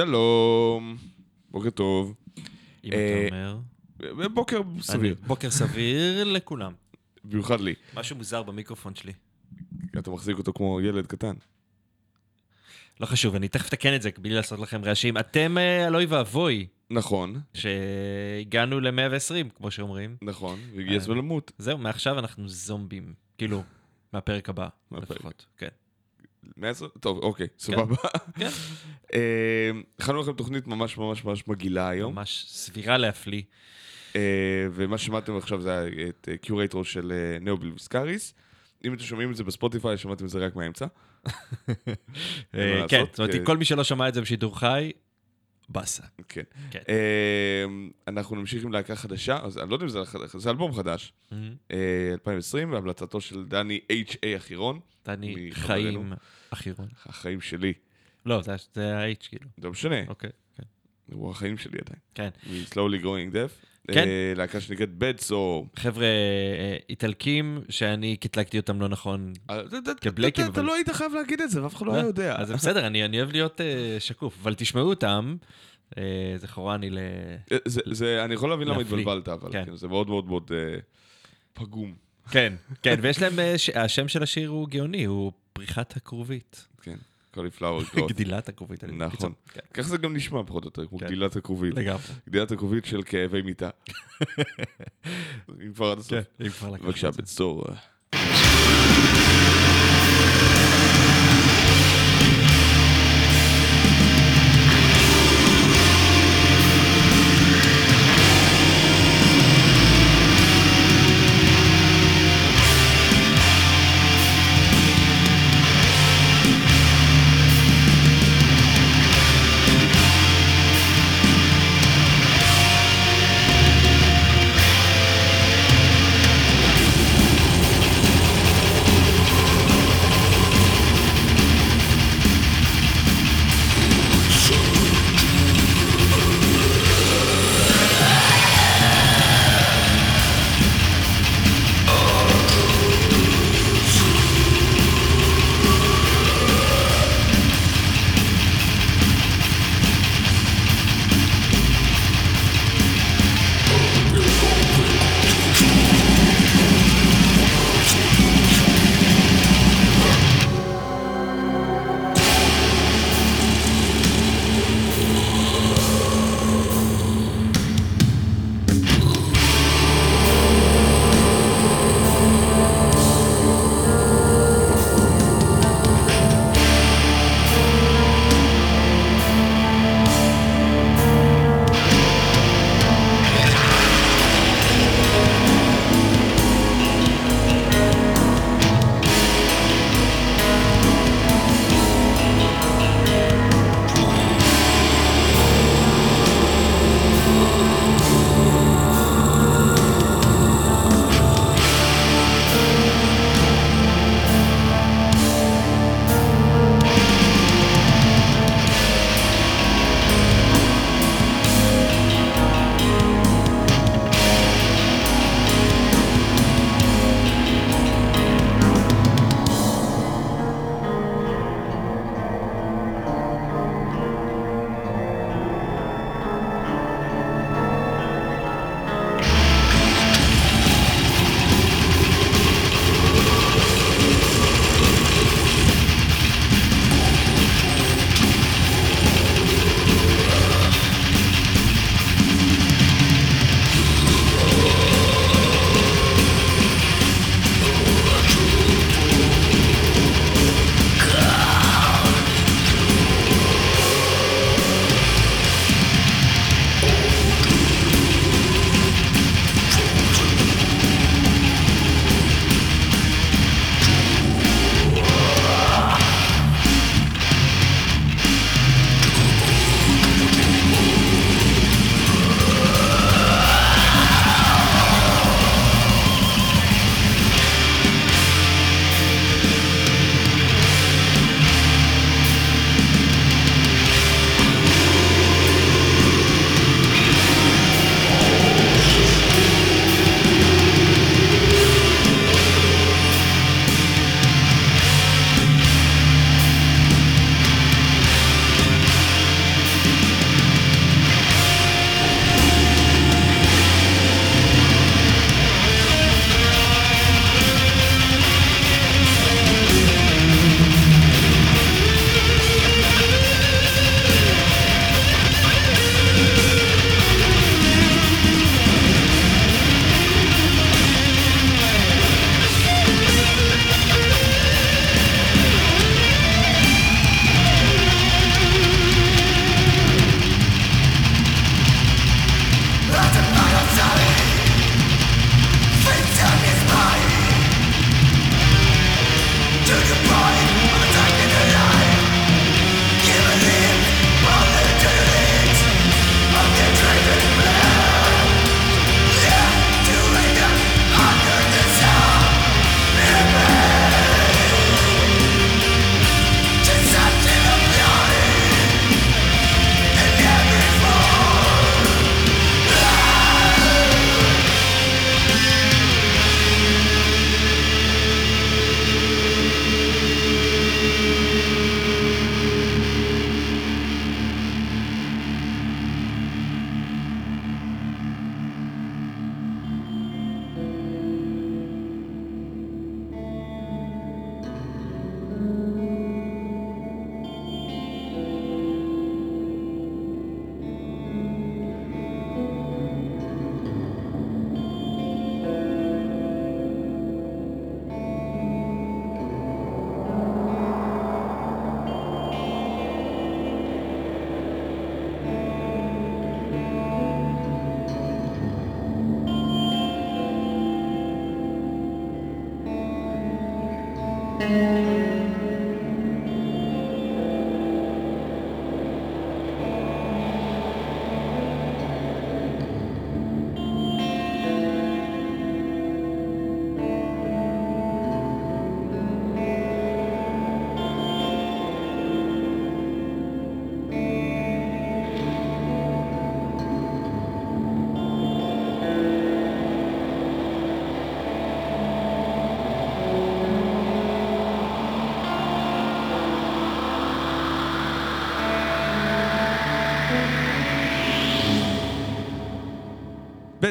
שלום, בוקר טוב. אם אה, אתה אומר. בוקר סביר, בוקר סביר לכולם. במיוחד לי. משהו מוזר במיקרופון שלי. אתה מחזיק אותו כמו ילד קטן. לא חשוב, אני תכף אתקן את זה בלי לעשות לכם רעשים. אתם אה, אוי ואבוי, נכון, שהגענו ל-120, כמו שאומרים. נכון, והגיע אה. הזמן למות. זהו, מעכשיו אנחנו זומבים. כאילו, מהפרק הבא. לפחות. כן. 110? טוב, אוקיי, סבבה. כן. אה, הכנו לכם תוכנית ממש ממש ממש מגעילה היום, ממש סבירה להפליא. אה, ומה ששמעתם עכשיו זה את קיורייטור של אה, נאוביל ויסקאריס. אם אתם שומעים את זה בספוטיפיי, שמעתם את זה רק מהאמצע. מה כן? זאת אומרת, כל מי שלא שמע את זה בשידור חי, באסה. כן. כן. אנחנו נמשיך עם להקה חדשה, אז אני לא יודע אם זה חדש, זה אלבום חדש, אה, 2020, בהמלצתו של דני H.A. אחירון, דני. חיים אחירון. החיים שלי. לא, זה- זה ה-H כאילו. לא משנה, אוקיי. כן. הוא החיים שלי עדיין. כן. We slowly growing deaf. כן. אה, להקה שנקראת Bad So. חבר'ה אה, איטלקים שאני קטלגתי אותם לא נכון. אה, כבלקים, אתה- לא היית חייב להגיד את זה, ואף אחד לא היה יודע. אז בסדר, אני אוהב להיות שקוף, אבל תשמעו אותם, זכורני ל... זה- אני יכול להבין למה. התבלבלת, אבל כן. כן, זה מאוד מאוד מאוד פגום. כן, כן, ויש להם, השם של השיר הוא גאוני, הוא פריחת הכרובית. כן, קוליפלאור גרוט. גדילת הכרובית. נכון. בקיצור, כן, זה גם נשמע פחות או יותר, כמו כן. גדילת הכרובית. לגמרי. גדילת הכרובית של כאבי מיטה. אם כבר עד הסוף. כן, אם כבר לקחת בבקשה, את זה. בצור.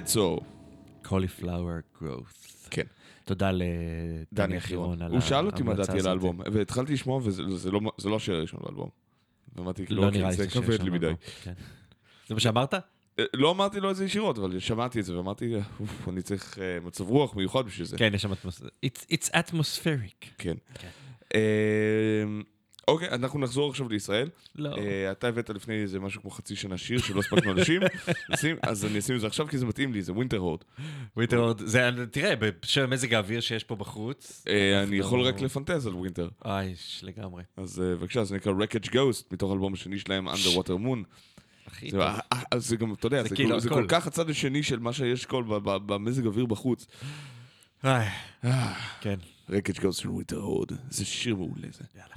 בצו. Cauliflower growth. כן. תודה לדני דני אחירון. על הוא שאל אותי מה דעתי על. האלבום, והתחלתי לשמוע וזה זה לא- זה לא השיר הראשון באלבום. ואמרתי, לא אוקיי, נראה לי זה שזה כבד לי מדי. כן. זה מה שאמרת? אה, לא אמרתי לו איזה ישירות, אבל שמעתי את זה ואמרתי, "אוף, אני צריך אה, מצב רוח מיוחד בשביל זה. כן, יש שם it's atmospheric. כן. אוקיי, אנחנו נחזור עכשיו לישראל. לא. אה, אתה הבאת לפני איזה משהו כמו חצי שנה שיר שלא הספקנו אנשים, נשים- אז אני אשים את זה עכשיו כי זה מתאים לי, זה Winterhorde. Winterhorde, זה, תראה, בשם מזג האוויר שיש פה בחוץ. אה, אני יכול לא- רק לפנטז על winter. איי, ש- לגמרי. אז אה, בבקשה, זה נקרא Wreckage Ghost, מתוך האלבום השני שלהם, Underwater Moon. הכי טוב. אה, אה, זה גם, אתה יודע, זה כאילו כל, כך הצד השני של מה שיש כל במזג אוויר בחוץ. כן. Wreckage Ghost של Winterhorde, זה שיר מעולה זה. יאללה.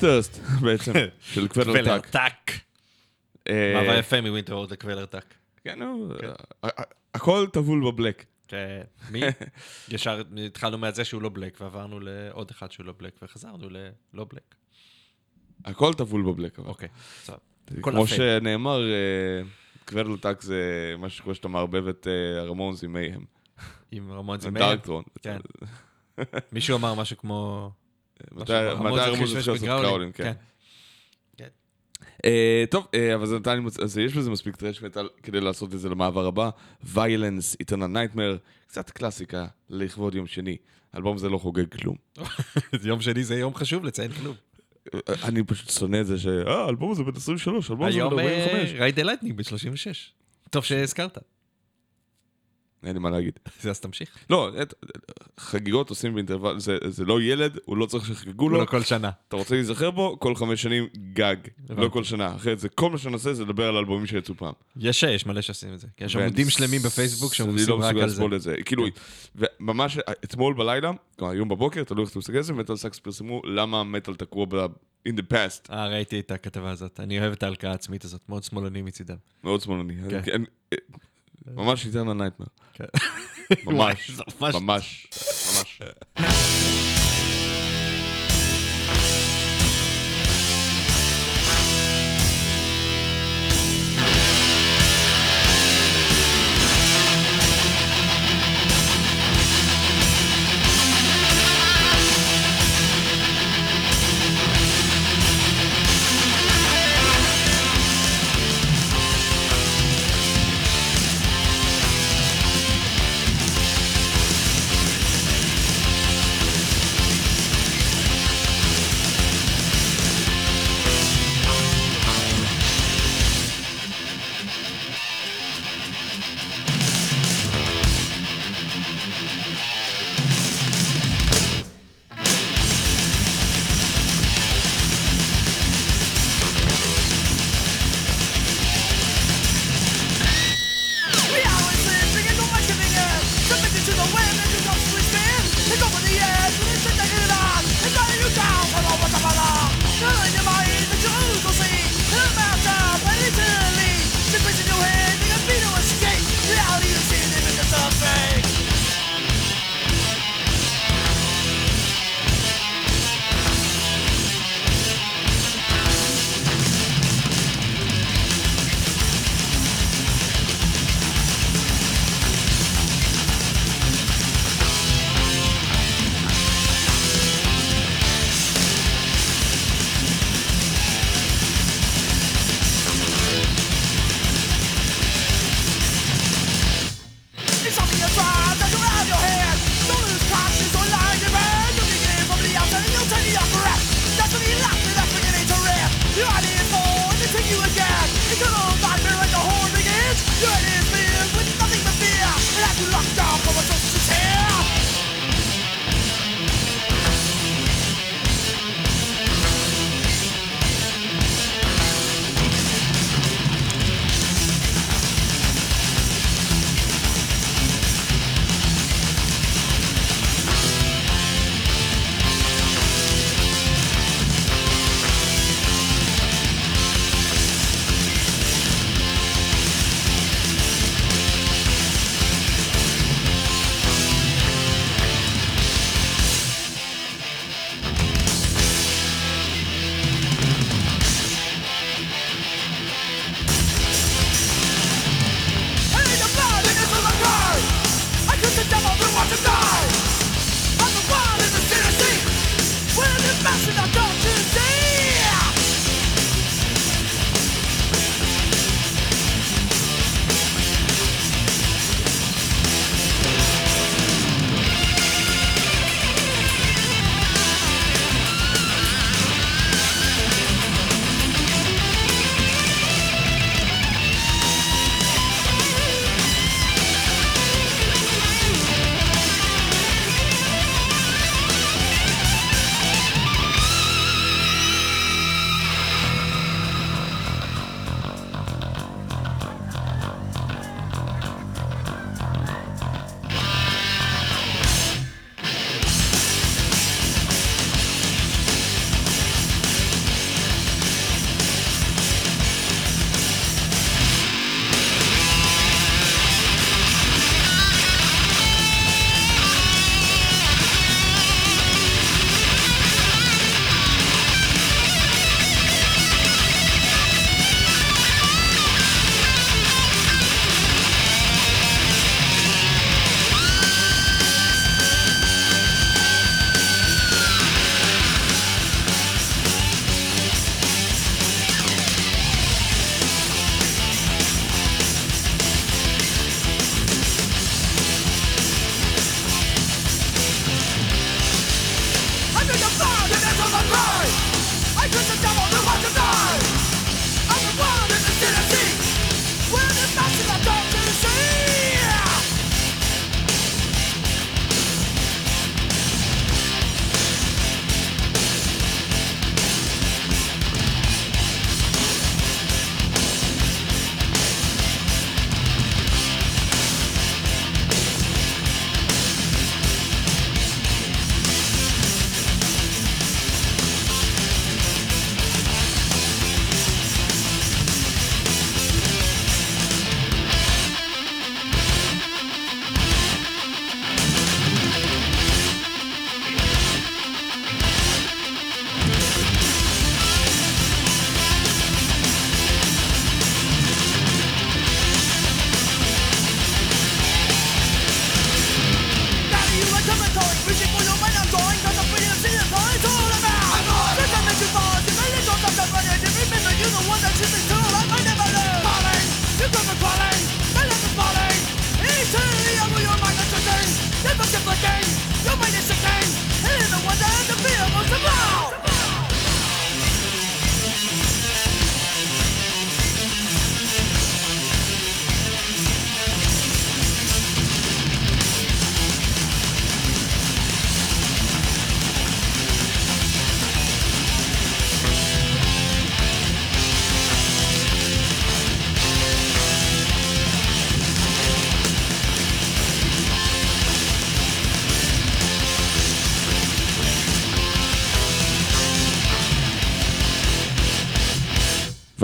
Blodtørst בעצם, של Kvelertak. טאק. אה, מעבר יפה מ Winterhorde ל Kvelertak. כן, נו, ה- הכל טבול ב black. כן. מי? ישר התחלנו מהזה שהוא לא black, ועברנו לעוד אחד שהוא לא black, וחזרנו ללא black. הכל טבול ב black. אבל. אוקיי, בסדר. כמו. שנאמר, אה, Kvelertak זה משהו כמו שאתה מערבב את אה, ה Ramones עם Mayhem. עם רמון זימן. Darkthrone. כן. מישהו אמר משהו כמו... מתי כמו מתי זה כשמש התחיל לעשות ב growling. growling, כן. כן. אה, טוב, אה, אבל זה נתן לי, אז יש בזה מספיק thrash metal כדי לעשות את זה למעבר הבא. Vio-lence, Eternal Nightmare, קצת קלאסיקה לכבוד יום שני. האלבום הזה לא חוגג כלום. יום שני זה יום חשוב לציין כלום. אה, אני פשוט שונא את זה ש... אה, האלבום הזה בן 23, האלבום הזה בן היום 45. Ride the Lightning ב-36. טוב שהזכרת. אין לי מה להגיד. אז תמשיך. לא, את- חגיגות עושים באינטרוול, זה- זה לא ילד, הוא לא צריך שיחגגו לו. לא כל שנה. אתה רוצה להיזכר בו, כל חמש שנים גג. לא. כל שנה. אחרת זה כל מה שנעשה זה לדבר על אלבומים שיצאו פעם. יש יש מלא שעושים את זה. כי יש עמודים שלמים בפייסבוק אני שעושים לא רק מסוגל על זה. לסבול את זה. כאילו, וממש אתמול בלילה, כלומר היום בבוקר, תלוי איך אתה מסתכל על זה, Metal Sucks פרסמו למה מטאל תקוע ב- in the past. אה, ראיתי את הכתבה הזאת. אני אוהב את ההלקאה העצמית הזאת, מאוד שמאלני מצידם. מאוד שמאלני. כן. אני- אני- ממש איתרנל נייטמר. כן. ממש. ממש- ממש.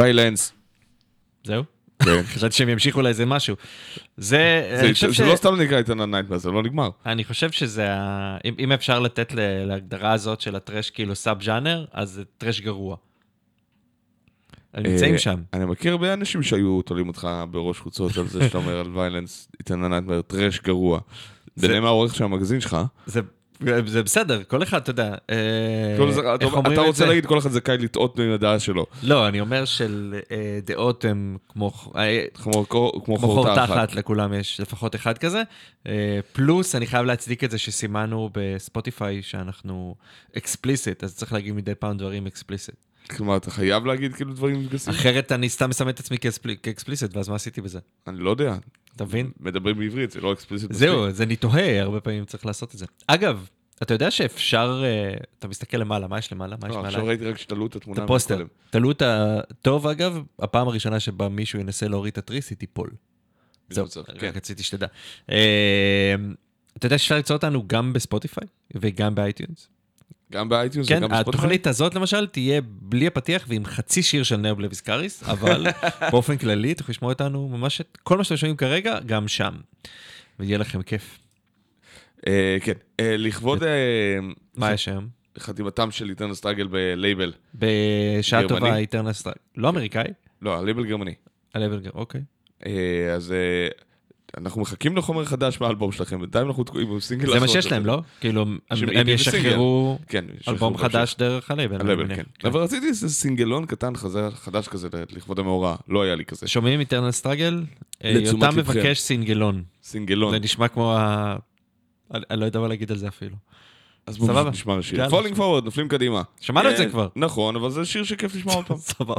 Vio-lence. זהו? כן. חשבתי שהם ימשיכו לאיזה משהו. זה, זה-. לא סתם נקרא Eternal Nightmare, זה לא נגמר. אני חושב שזה. אם, אפשר לתת להגדרה הזאת של ה thrash כאילו sub ז'אנר, אז זה thrash גרוע. הם נמצאים אה, שם. אני מכיר הרבה אנשים שהיו תולים אותך בראש חוצות על זה שאתה אומר על Vio-lence, Eternal Nightmare, thrash גרוע. זה- ביניהם העורך של המגזין שלך. זה, בסדר, כל אחד, אתה יודע, אה, אתה- איך אומרים אתה את רוצה זה? להגיד כל אחד זכאי לטעות מן הדעה שלו. לא, אני אומר של אה, דעות הם כמו... אה, כמו כמו כמו חור חורטה אחת. תחת, לכולם יש לפחות אחד כזה. פלוס, אני חייב להצדיק את זה שסימנו בספוטיפיי שאנחנו explicit, אז צריך להגיד מדי פעם דברים explicit. כלומר, אתה חייב להגיד כאילו דברים גסים? אחרת אני סתם מסמן את עצמי כ explic- כ explicit, ואז מה עשיתי בזה? אני לא יודע. אתה מבין? מדברים בעברית, זה לא explicit מספיק. זהו, אז אני תוהה, הרבה פעמים צריך לעשות את זה. אגב, אתה יודע שאפשר, אה, אתה מסתכל למעלה, מה יש למעלה? מה יש לא, מעלה? עכשיו ראיתי רק שתלו את את התמונה. הפוסטר. מקודם. תלו את הטוב, אגב, הפעם הראשונה שבה מישהו ינסה להוריד את התריס, היא תיפול. זהו, רק כן. רציתי שתדע. אה, אתה יודע שאפשר למצוא אותנו גם בספוטיפיי וגם ב iTunes? גם ב iTunes כן, וגם בספוטיפיי? התוכנית הזאת למשל תהיה בלי הפתיח ועם חצי שיר של Ne Obliviscaris, אבל באופן כללי תוכלו לשמוע אותנו ממש את כל מה שאתם שומעים כרגע, גם שם. ויהיה לכם כיף. אה, כן. אה, לכבוד אה, מה יש היום? חתימתם של Eternal Struggle בלייבל. בשעה גרמני? טובה Eternal Strugg. לא אמריקאי? לא, הלייבל גרמני. הלייבל, אוקיי. אה, אז אה, אנחנו מחכים לחומר חדש מהאלבום שלכם, בינתיים אנחנו תקועים עם סינגל זה מה שיש להם. לא? כאילו, הם- וסינגל. ישחררו כן. אלבום חדש דרך הלייבל, מניח. כן. אבל רציתי איזה סינגלון קטן חדש כזה לכבוד המאורע, לא היה לי כזה. שומעים Eternal Struggle? אה, יותם. מבקש סינגלון. סינגלון. זה נשמע כמו ה... אני לא יודע מה להגיד על זה אפילו. אז בואו. נשמע לשיר. Falling Forward, נופלים קדימה. שמענו את זה כבר. נכון, אבל זה שיר שכיף לשמוע אותו. סבבה.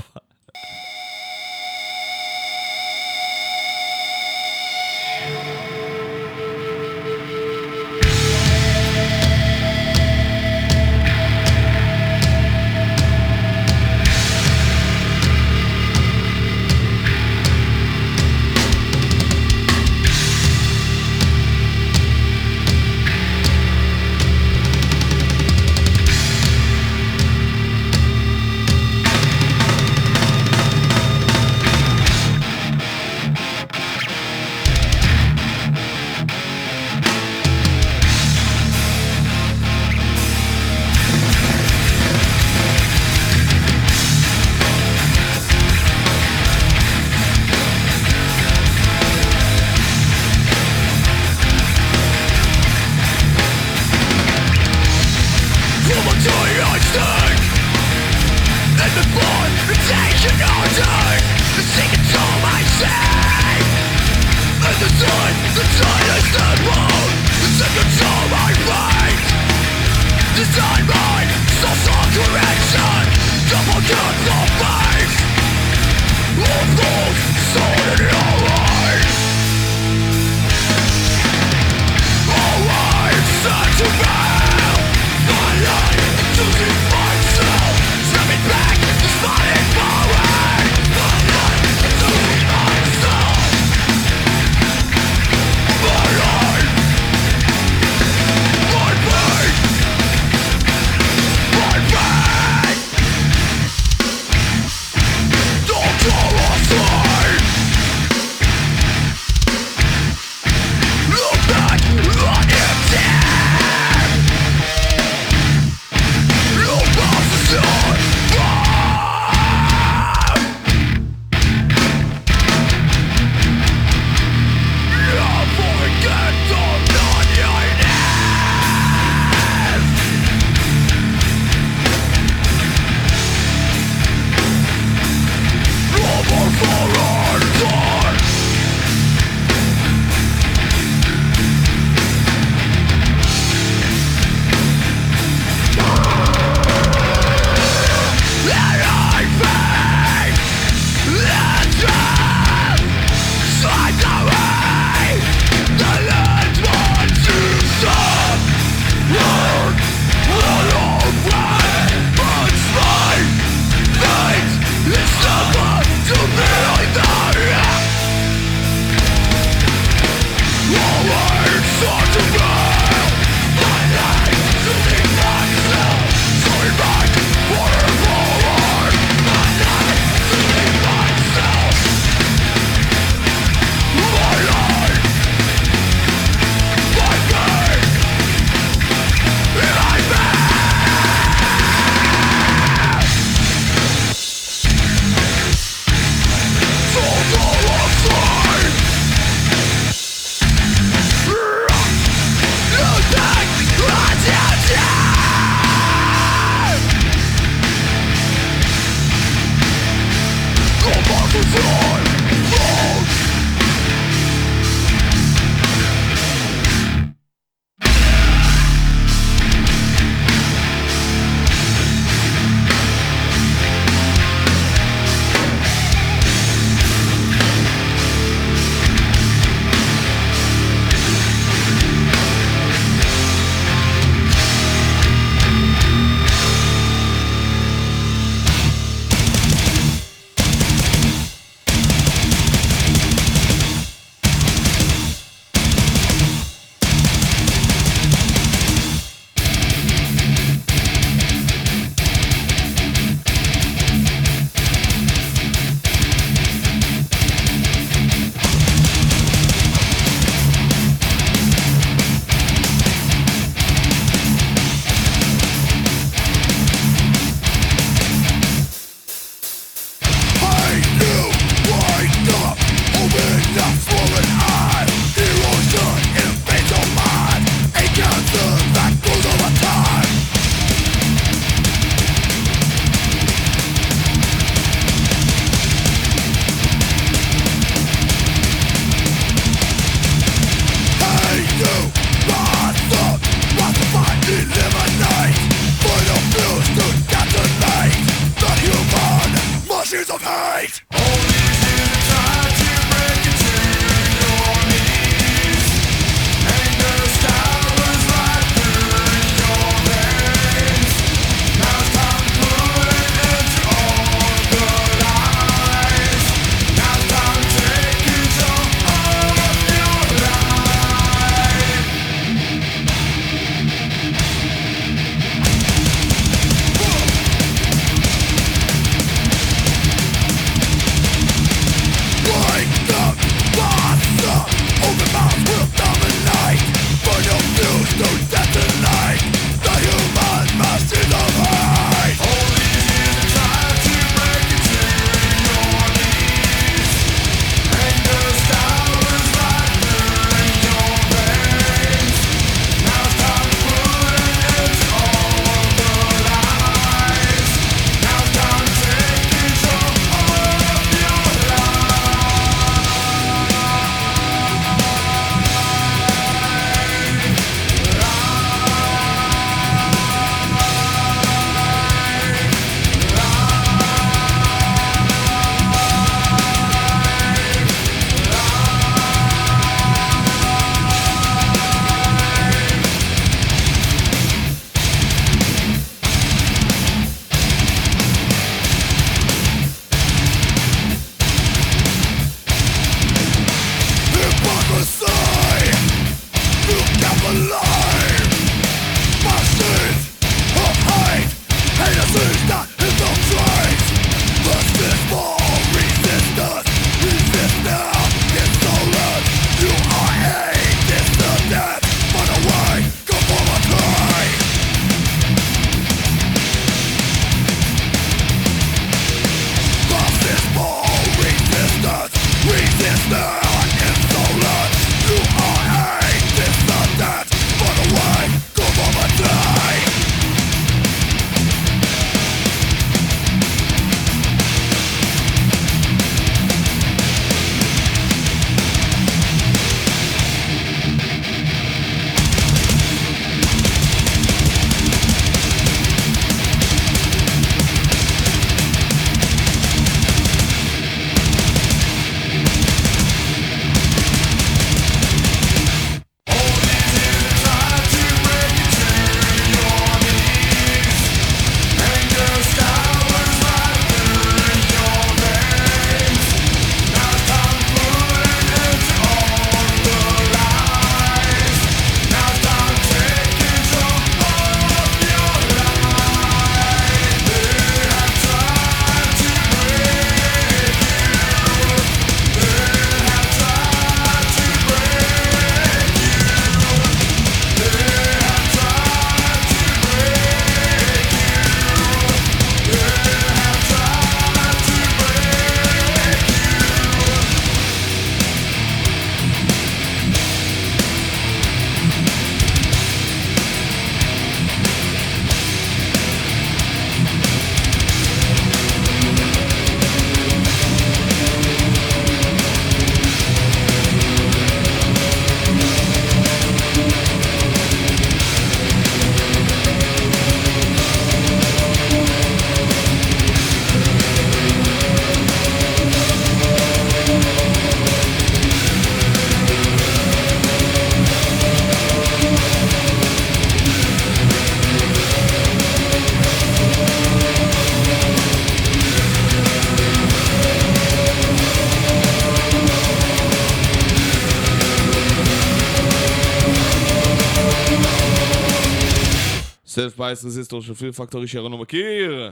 Self Bias Resistor של Fear Factory שירון לא מכיר.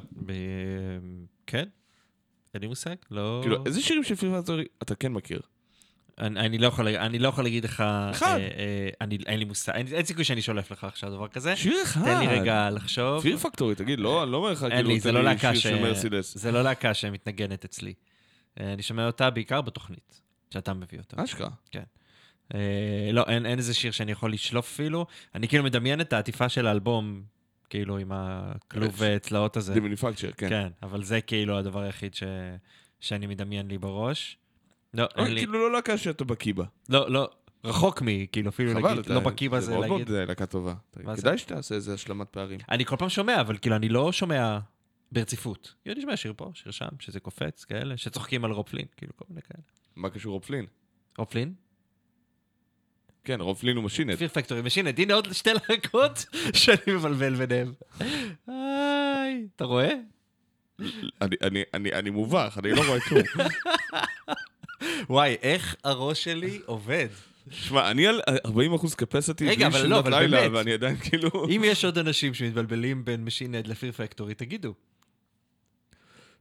כן? אין לי מושג, לא... כאילו, איזה שירים של Fear Factory אתה כן מכיר? לא אני, לא יכול, להגיד לך... אחד. אה, אה, אין לי מושג, אין, סיכוי שאני שולף לך עכשיו דבר כזה. שיר אחד. תן לי רגע לחשוב. Fear Factory, תגיד, לא, אני לא אומר לך, כאילו, תן לא לי, שיר של מרסידס. זה לא להקה שמתנגנת אצלי. אה, אני שומע אותה בעיקר בתוכנית, שאתה מביא אותה. אשכרה. כן. לא, אין איזה שיר שאני יכול לשלוף אפילו. אני כאילו מדמיין את העטיפה של האלבום כאילו עם הכלוב אה, צלעות הזה. דימיניפקצ'ר, כן. כן, אבל זה כאילו הדבר היחיד ש... שאני מדמיין לי בראש. לא, אין לי... כאילו לא להקה שאתה בקיא בה. לא, לא, רחוק מ... כאילו אפילו חבל, להגיד, אתה- לא בקיא בזה, זה מאוד להגיד... מאוד אה, להקה טובה. כדאי שתעשה איזה השלמת פערים. אני כל פעם שומע, אבל כאילו אני לא שומע ברציפות. אני שומע שיר פה, שיר שם, שזה קופץ, כאלה, שצוחקים על רופלין, כאילו כל מיני כאלה. מה קשור רוב פלין? רופלין? כן, רוב פלין הוא משינט. פיר פקטורי משינט, הנה עוד שתי להקות שאני מבלבל ביניהם. היי, אתה רואה? אני- אני- אני אני מובך, אני לא רואה כלום. וואי, איך הראש שלי עובד. שמע, אני על 40% קפסיטי, רגע, אבל לא, אבל לילה, באמת. ואני עדיין כאילו... אם יש עוד אנשים שמתבלבלים בין משינט לפיר פקטורי, תגידו.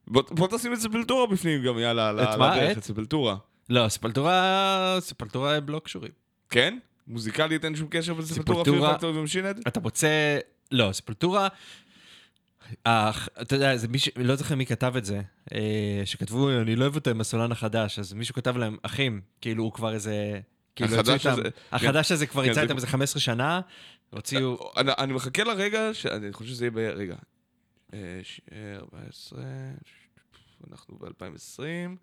בוא בוא תשים את ספלטורה בפנים גם, יאללה, על? הדרך? את ספלטורה. לא, ספלטורה, ספלטורה הם לא קשורים. כן? מוזיקלית אין שום קשר בין ספלטורה, פקטור ומשינד? אתה מוצא... לא, ספלטורה... אך, אתה יודע, זה מישהו, לא זוכר מי כתב את זה, אה, שכתבו, אני לא אוהב אותו עם הסולן החדש, אז מישהו כתב להם, אחים, כאילו הוא כבר איזה... כאילו החדש יצאו איתם- הזה- החדש הזה כבר כן, יצא איתם איזה 15 שנה, הוציאו... אני, אני מחכה לרגע, ש... אני חושב שזה יהיה ב... רגע. אה, ש... אה, 14, אנחנו ב-2020.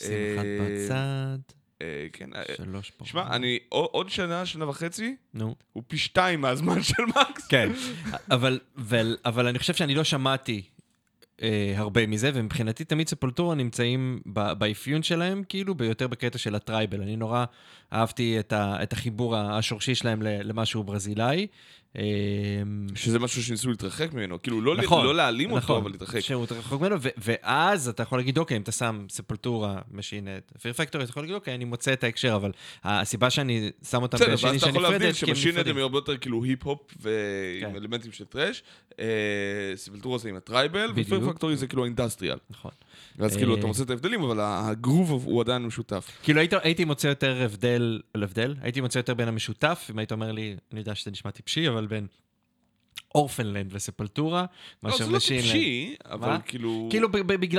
21 בצד, אה, כן. אה, שלוש פה. שמע, אני עוד שנה, שנה וחצי, נו. הוא פי שתיים מהזמן של מקס. כן, אבל, אבל, אבל אני חושב שאני לא שמעתי אה, הרבה מזה, ומבחינתי תמיד ספולטורה נמצאים ב- באפיון שלהם, כאילו, ביותר בקטע של הטרייבל. אני נורא אהבתי את, ה, את החיבור השורשי שלהם למשהו ברזילאי. אה, שזה משהו שניסו להתרחק ממנו. כאילו, לא, נכון, לא להעלים אותו, נכון, אבל להתרחק. שהוא רחוק ממנו, ו- ואז אתה יכול להגיד, אוקיי, אם אתה שם Sepultura, Machine Head, Fear Factory, אתה יכול להגיד, אוקיי, אני מוצא את ההקשר, אבל הסיבה שאני שם אותם בסדר, ואז בשני אתה יכול להבין כי הם נפרדים. הם הרבה יותר כאילו היפ-הופ ועם כן. אלמנטים של thrash. אה, Sepultura זה עם ה tribal. ו Fear Factory זה כאילו ה industrial. נכון. ואז כאילו אה, אתה מוצא את ההבדלים, אבל הגרוב הוא עדיין משותף. כאילו היית, הייתי מוצא יותר הבדל, לא הבדל, הייתי מוצא יותר בין המשותף, אם היית אומר לי, אני יודע שזה נשמע טיפשי, אבל בין Orphaned Land ו Sepultura, לא, מאשר זה לא Machine Head. טיפשי, אבל? כאילו... כאילו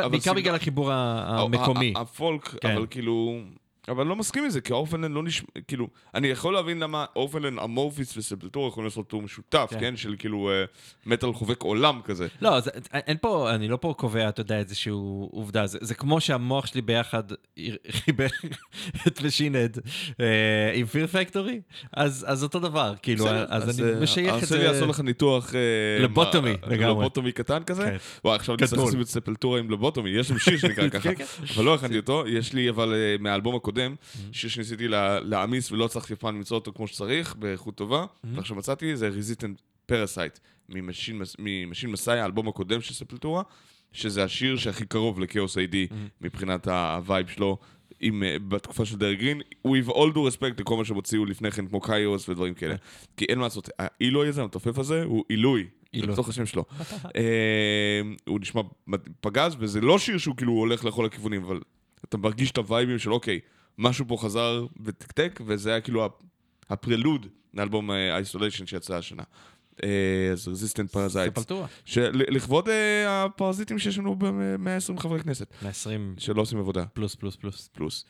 בעיקר בגלל החיבור המקומי. ה folk, כן. אבל כאילו... אבל לא מסכים עם זה, כי Orphaned Land לא נשמע... כאילו, אני יכול להבין למה Orphaned Land, Amorphis ו Sepultura יכולים לעשות tour משותף, כן. כן? של כאילו אה, מטאל חובק עולם כזה. לא, זה, אין פה, אני לא פה קובע, אתה יודע, איזושהי עובדה. זה, זה כמו שהמוח שלי ביחד חיבר את Machine Head אה, עם Fear Factory, אז, אז אותו דבר, כאילו, בסדר, אז, אני אה, משייך את זה... לי לעשות לך ניתוח... אה, לבוטומי, לגמרי. לבוטומי קטן כזה. כן. וואי, עכשיו אני צריך. לשים את Sepultura עם לבוטומי, יש שם שיר שנקרא ככה. כן, כן. אבל לא הכנתי אותו, יש לי אבל אה, מהאלבום הקודם, שיר שניסיתי לה- להעמיס ולא הצלחתי אף פעם למצוא אותו כמו שצריך, באיכות טובה, ועכשיו מצאתי, זה Resistant Parasites, מ Machine Messiah, האלבום הקודם של Sepultura, שזה השיר שהכי קרוב ל Chaos A.D. מבחינת ה vibe שלו. עם, אה, בתקופה של Derrick Green, with all due respect לכל מה שהם הוציאו לפני כן, כמו Kairos ודברים כאלה. כי אין מה לעשות, העילוי הזה, המתופף הזה, הוא עילוי. עילוי. בתוך השם שלו. אה, הוא נשמע פגז, וזה לא שיר שהוא כאילו הולך לכל הכיוונים, אבל אתה מרגיש את ה vibeים של אוקיי, משהו פה חזר ותקתק, וזה היה כאילו הפ- ה prelude לאלבום Isolation שיצא השנה. אה, אז Resistant Parasites. Sepultura. לכבוד אה, הפרזיטים שיש לנו ב-120 חברי כנסת, 120 שלא עושים עבודה, פלוס פלוס פלוס. פלוס.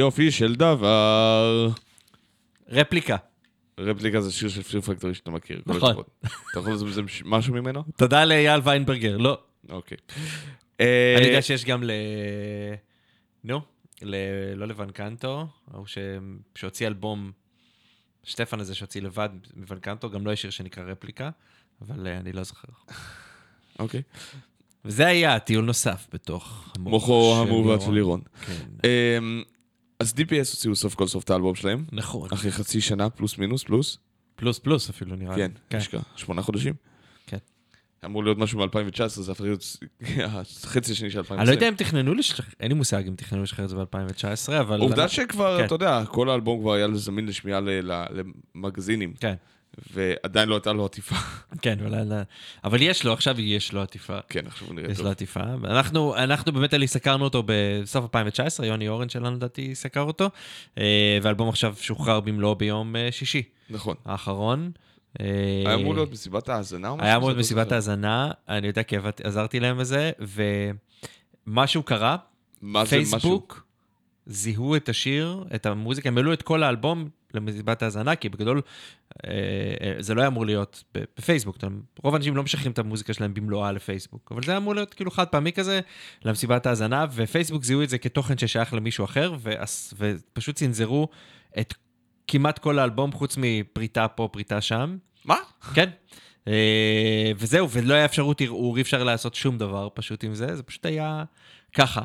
יופי של דבר. רפליקה. רפליקה זה שיר של פיר פקטורי שאתה מכיר. נכון. אתה יכול לעשות מש- משהו ממנו? תודה לאייל ויינברגר, לא. אוקיי. אני אה, יודע שיש גם ל... נו. לא לוונקנטו, ההוא. שהוציא אלבום, שטפן הזה שהוציא לבד מוונקנטו, גם לא יש שיר שנקרא רפליקה, אבל אה, אני לא זוכר. אוקיי. וזה היה טיול נוסף בתוך מוחו המעוות של לירון. כן, אמ, אז DPS הוציאו סוף כל סוף את האלבום שלהם, נכון. אחרי חצי שנה, פלוס מינוס פלוס. פלוס פלוס אפילו נראה לי. כן, אשכרה, שמונה חודשים. כן. אמור להיות משהו מ-2019, זה הפך להיות החצי השני של 2020. אני לא יודע אם תכננו לשחרר, אין לי מושג אם תכננו לשחרר את זה ב-2019, אבל... עובדה שכבר, כן. אתה יודע, כל האלבום כבר היה זמין לשמיעה למגזינים, כן, ועדיין לא הייתה לו עטיפה. כן, אבל, אבל יש לו, עכשיו יש לו עטיפה. כן, עכשיו הוא נראה יש טוב. לו עטיפה. אנחנו, אנחנו באמת אלי סקרנו אותו בסוף 2019, יוני אורן שלנו לדעתי סקר אותו, אה, ואלבום עכשיו שוחרר במלואו ביום אה, שישי נכון. האחרון. אה, היה אמור להיות מסיבת האזנה או משהו? היה אמור להיות מסיבת זוכר? האזנה, אני יודע כי עזרתי להם בזה, ומשהו קרה, מה זה משהו? פייסבוק זיהו את השיר, את המוזיקה, הם העלו את כל האלבום למסיבת האזנה, כי בגדול אה, אה, זה לא היה אמור להיות בפייסבוק. רוב האנשים לא משחררים את המוזיקה שלהם במלואה לפייסבוק, אבל זה היה אמור להיות כאילו חד פעמי כזה למסיבת האזנה, ופייסבוק זיהו את זה כתוכן ששייך למישהו אחר, ואס- ופשוט צנזרו את כמעט כל האלבום, חוץ מפריטה פה, פריטה שם. מה? כן. אה, וזהו, ולא היה אפשרות ערעור, אי אפשר לעשות שום דבר פשוט עם זה, זה פשוט היה ככה.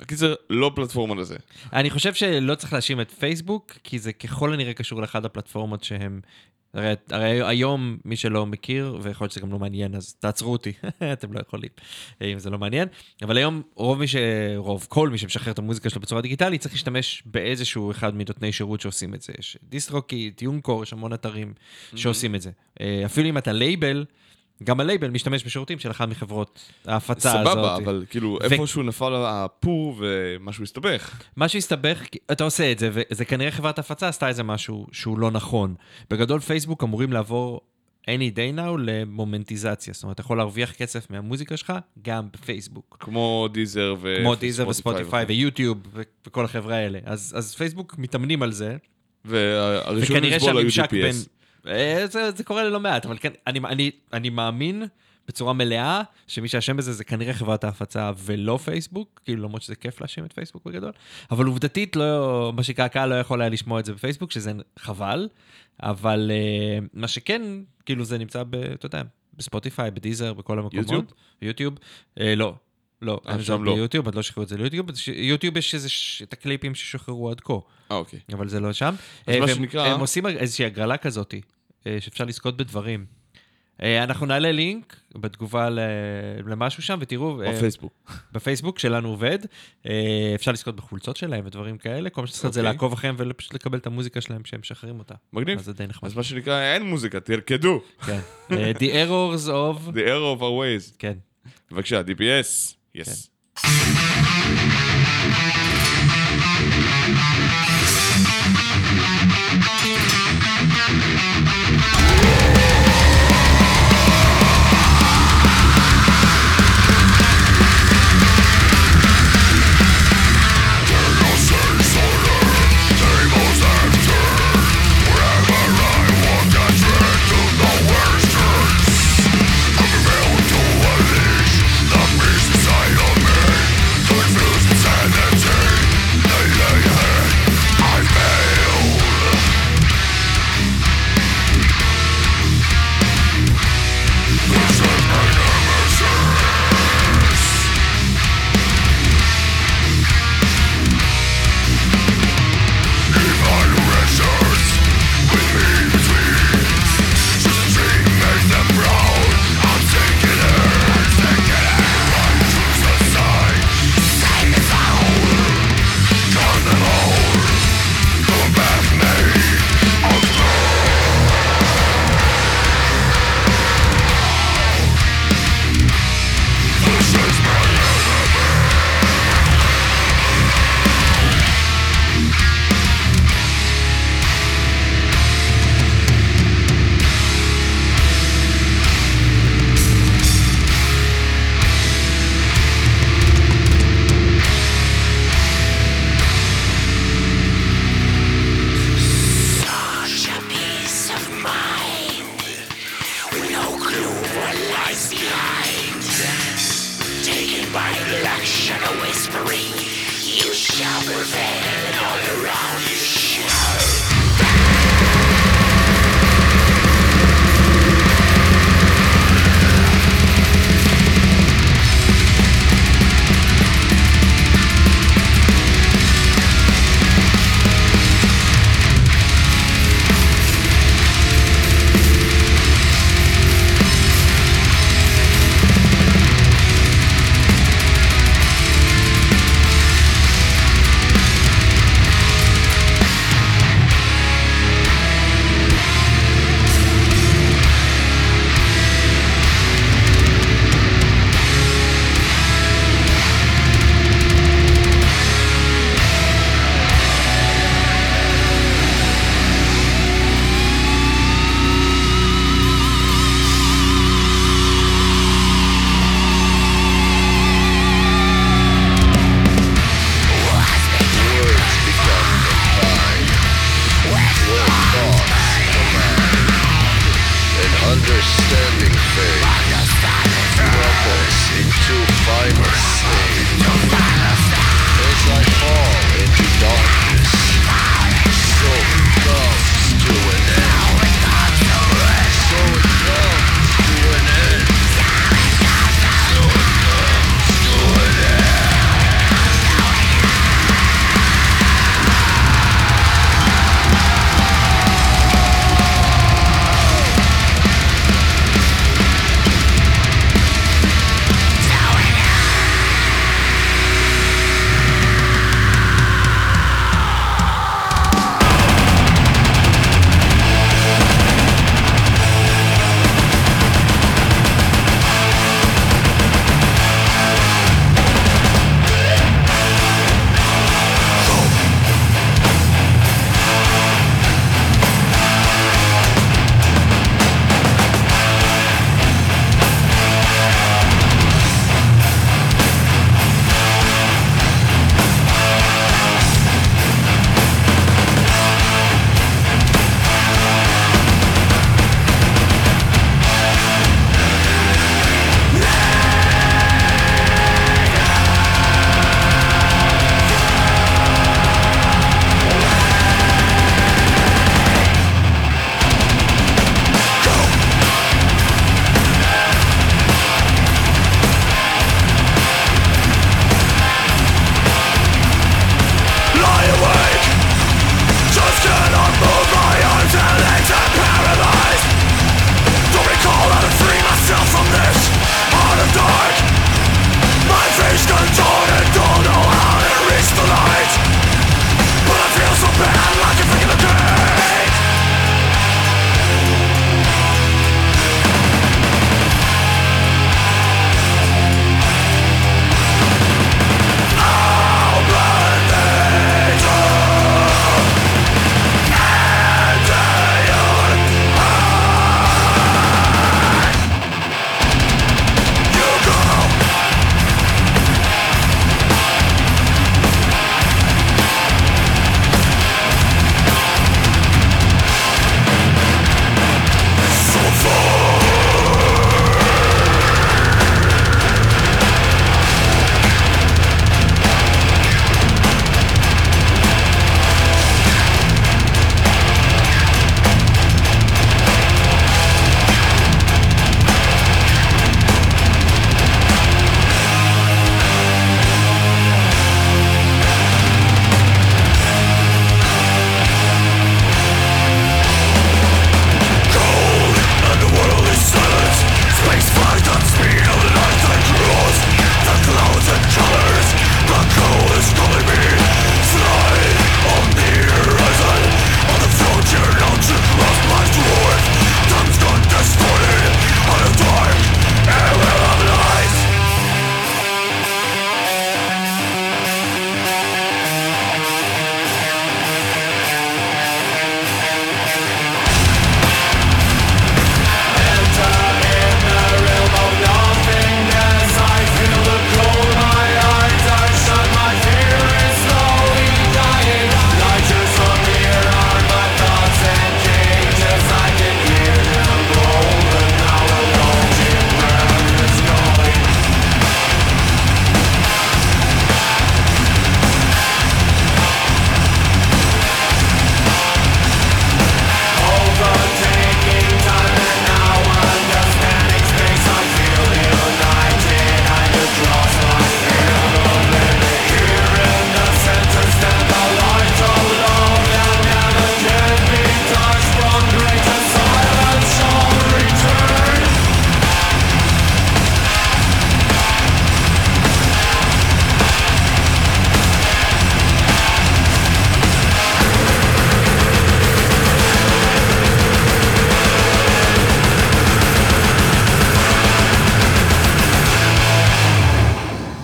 הקיצר, לא פלטפורמה לזה. אני חושב שלא צריך להאשים את פייסבוק, כי זה ככל הנראה קשור לאחד הפלטפורמות שהם... הרי, הרי היום, מי שלא מכיר, ויכול להיות שזה גם לא מעניין, אז תעצרו אותי, אתם לא יכולים, אם זה לא מעניין. אבל היום, רוב מי ש... רוב, כל מי שמשחרר את המוזיקה שלו בצורה דיגיטלית, צריך להשתמש באיזשהו אחד מנותני שירות שעושים את זה. יש DistroKid, TuneCore, יש המון אתרים שעושים את זה. אה, אפילו אם אתה לייבל, גם הלייבל משתמש בשירותים של אחת מחברות ההפצה הזאת. סבבה, אבל כאילו, ו- איפשהו נפל הפור ומשהו הסתבך. מה שהסתבך, כי אתה עושה את זה, וזה כנראה חברת הפצה עשתה איזה משהו שהוא לא נכון. בגדול פייסבוק אמורים לעבור any day now למומנטיזציה. זאת אומרת, אתה יכול להרוויח כסף מהמוזיקה שלך גם בפייסבוק. כמו דיזר ו... כמו דיזר וספוטיפיי. ויוטיוב וכל החבר'ה האלה. אז, אז פייסבוק מתאמנים על זה, וכנראה לסבול היו שהממשק בין... אה, זה, זה קורה ללא מעט, אבל כן, אני, אני, אני מאמין בצורה מלאה שמי שאשם בזה זה כנראה חברת ההפצה ולא פייסבוק, כאילו למרות שזה כיף להאשים את פייסבוק בגדול, אבל עובדתית, לא, מה שנקרא, הקהל לא יכול היה לשמוע את זה בפייסבוק, שזה חבל, אבל אה, מה שכן, כאילו זה נמצא, ב, אתה יודע, בספוטיפיי, בדיזר, בכל המקומות. יוטיוב? יוטיוב? אה, לא. לא, זה שם לא. ביוטיוב, עוד לא שחררו את זה ליוטיוב. יוטיוב יש איזה, ש- את הקליפים ששוחררו עד כה. אה, אוקיי. אבל זה לא שם. אז אה, מה שנקרא- הם עושים איזושהי הגרלה כזאת, שאפשר לזכות בדברים. אה, אנחנו נעלה לינק בתגובה למשהו שם, ותראו, אה, בפייסבוק. בפייסבוק שלנו עובד, אה, אפשר לזכות בחולצות שלהם ודברים כאלה, כל מה שצריך זה אוקיי. לעקוב אחריהם ופשוט לקבל את המוזיקה שלהם כשהם משחררים אותה. מגניב. אז זה די נחמד. אז מה שנקרא, אין מוזיקה, תרקדו. כן. אה, The Errors of... The error of our ways. כן. בבקשה, DPS. יס. Inside of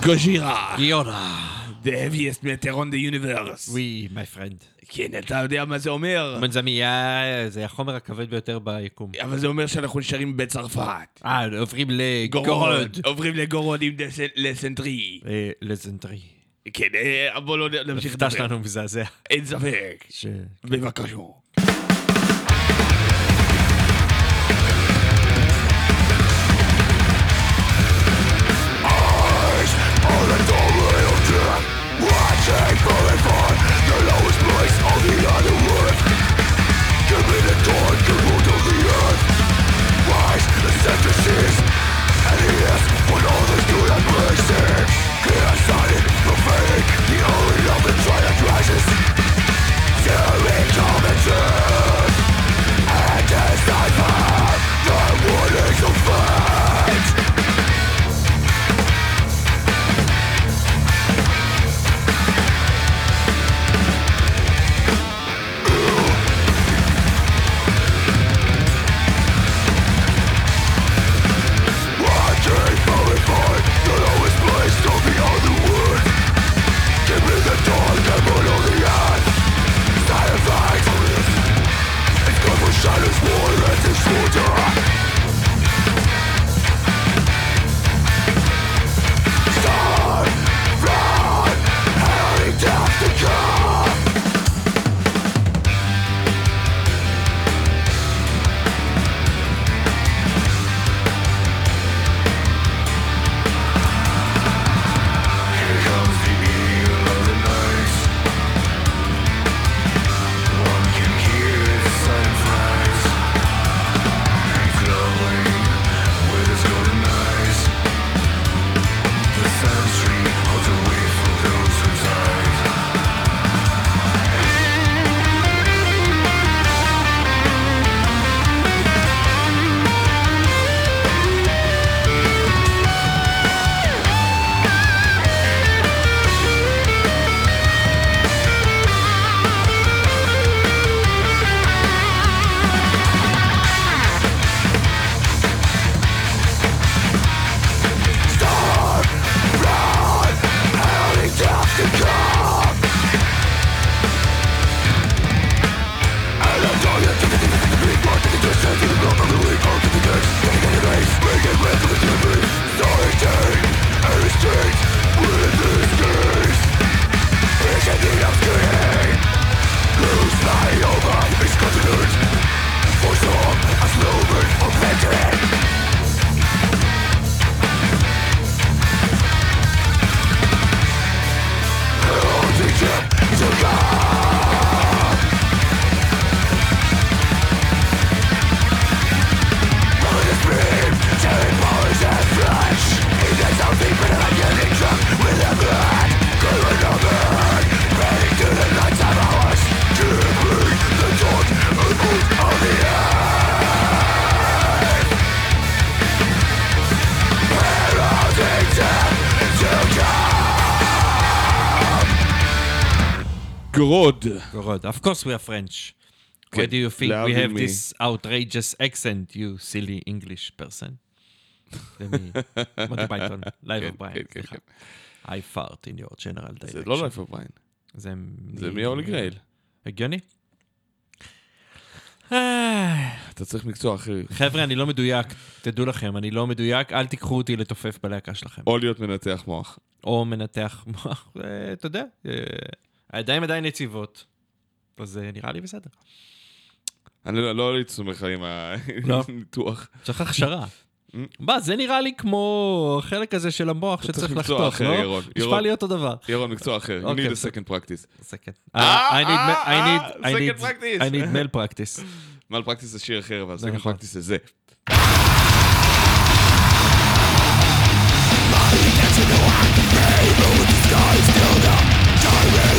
גוז'ירה, גיונה. the heaviest meteron the universe. ווי, מי פרנד. כן, אתה יודע מה זה אומר? מנזמיה זה החומר הכבד ביותר ביקום. אבל זה אומר שאנחנו נשארים בצרפת. אה, עוברים לגורוד. עוברים לגורוד עם לסנטרי. לזנטרי. כן, בוא לא נמשיך המבטא לדבר. שלנו מזעזע. אין ספק. בבקשה. Gorod. Gorod. Of course we are French. Why כן, do you think we have מ- this outrageous accent, you silly English person? זה ממונטי פייתון, Life כן, of Brian, כן, כן, סליחה. I fart in your general direction. זה לא Life of Brian. זה זה מ- מ Holy Grail. הגיוני? אתה צריך מקצוע אחר. חבר'ה, אני לא מדויק, תדעו לכם, אני לא מדויק, אל תיקחו אותי לתופף בלהקה שלכם. או להיות מנתח מוח. או מנתח מוח, אה, אתה יודע, אה, הידיים עדיין יציבות, אז זה נראה לי בסדר. אני לא- לא הייתי סומך עם לא. הניתוח. צריך הכשרה. מה, זה נראה לי כמו החלק הזה של המוח שצריך צריך מקצוע לחתוך, אחר, לא? ירון. נשמע. לי אותו דבר. ירון, מקצוע אחר. You אוקיי, need a בסדר. second practice. סקנד. אה, I need, I אה, need, I second need, practice. I need male practice. מעל פרקטיס זה שיר אחר, אבל זה second נכון. practice זה זה. Beyond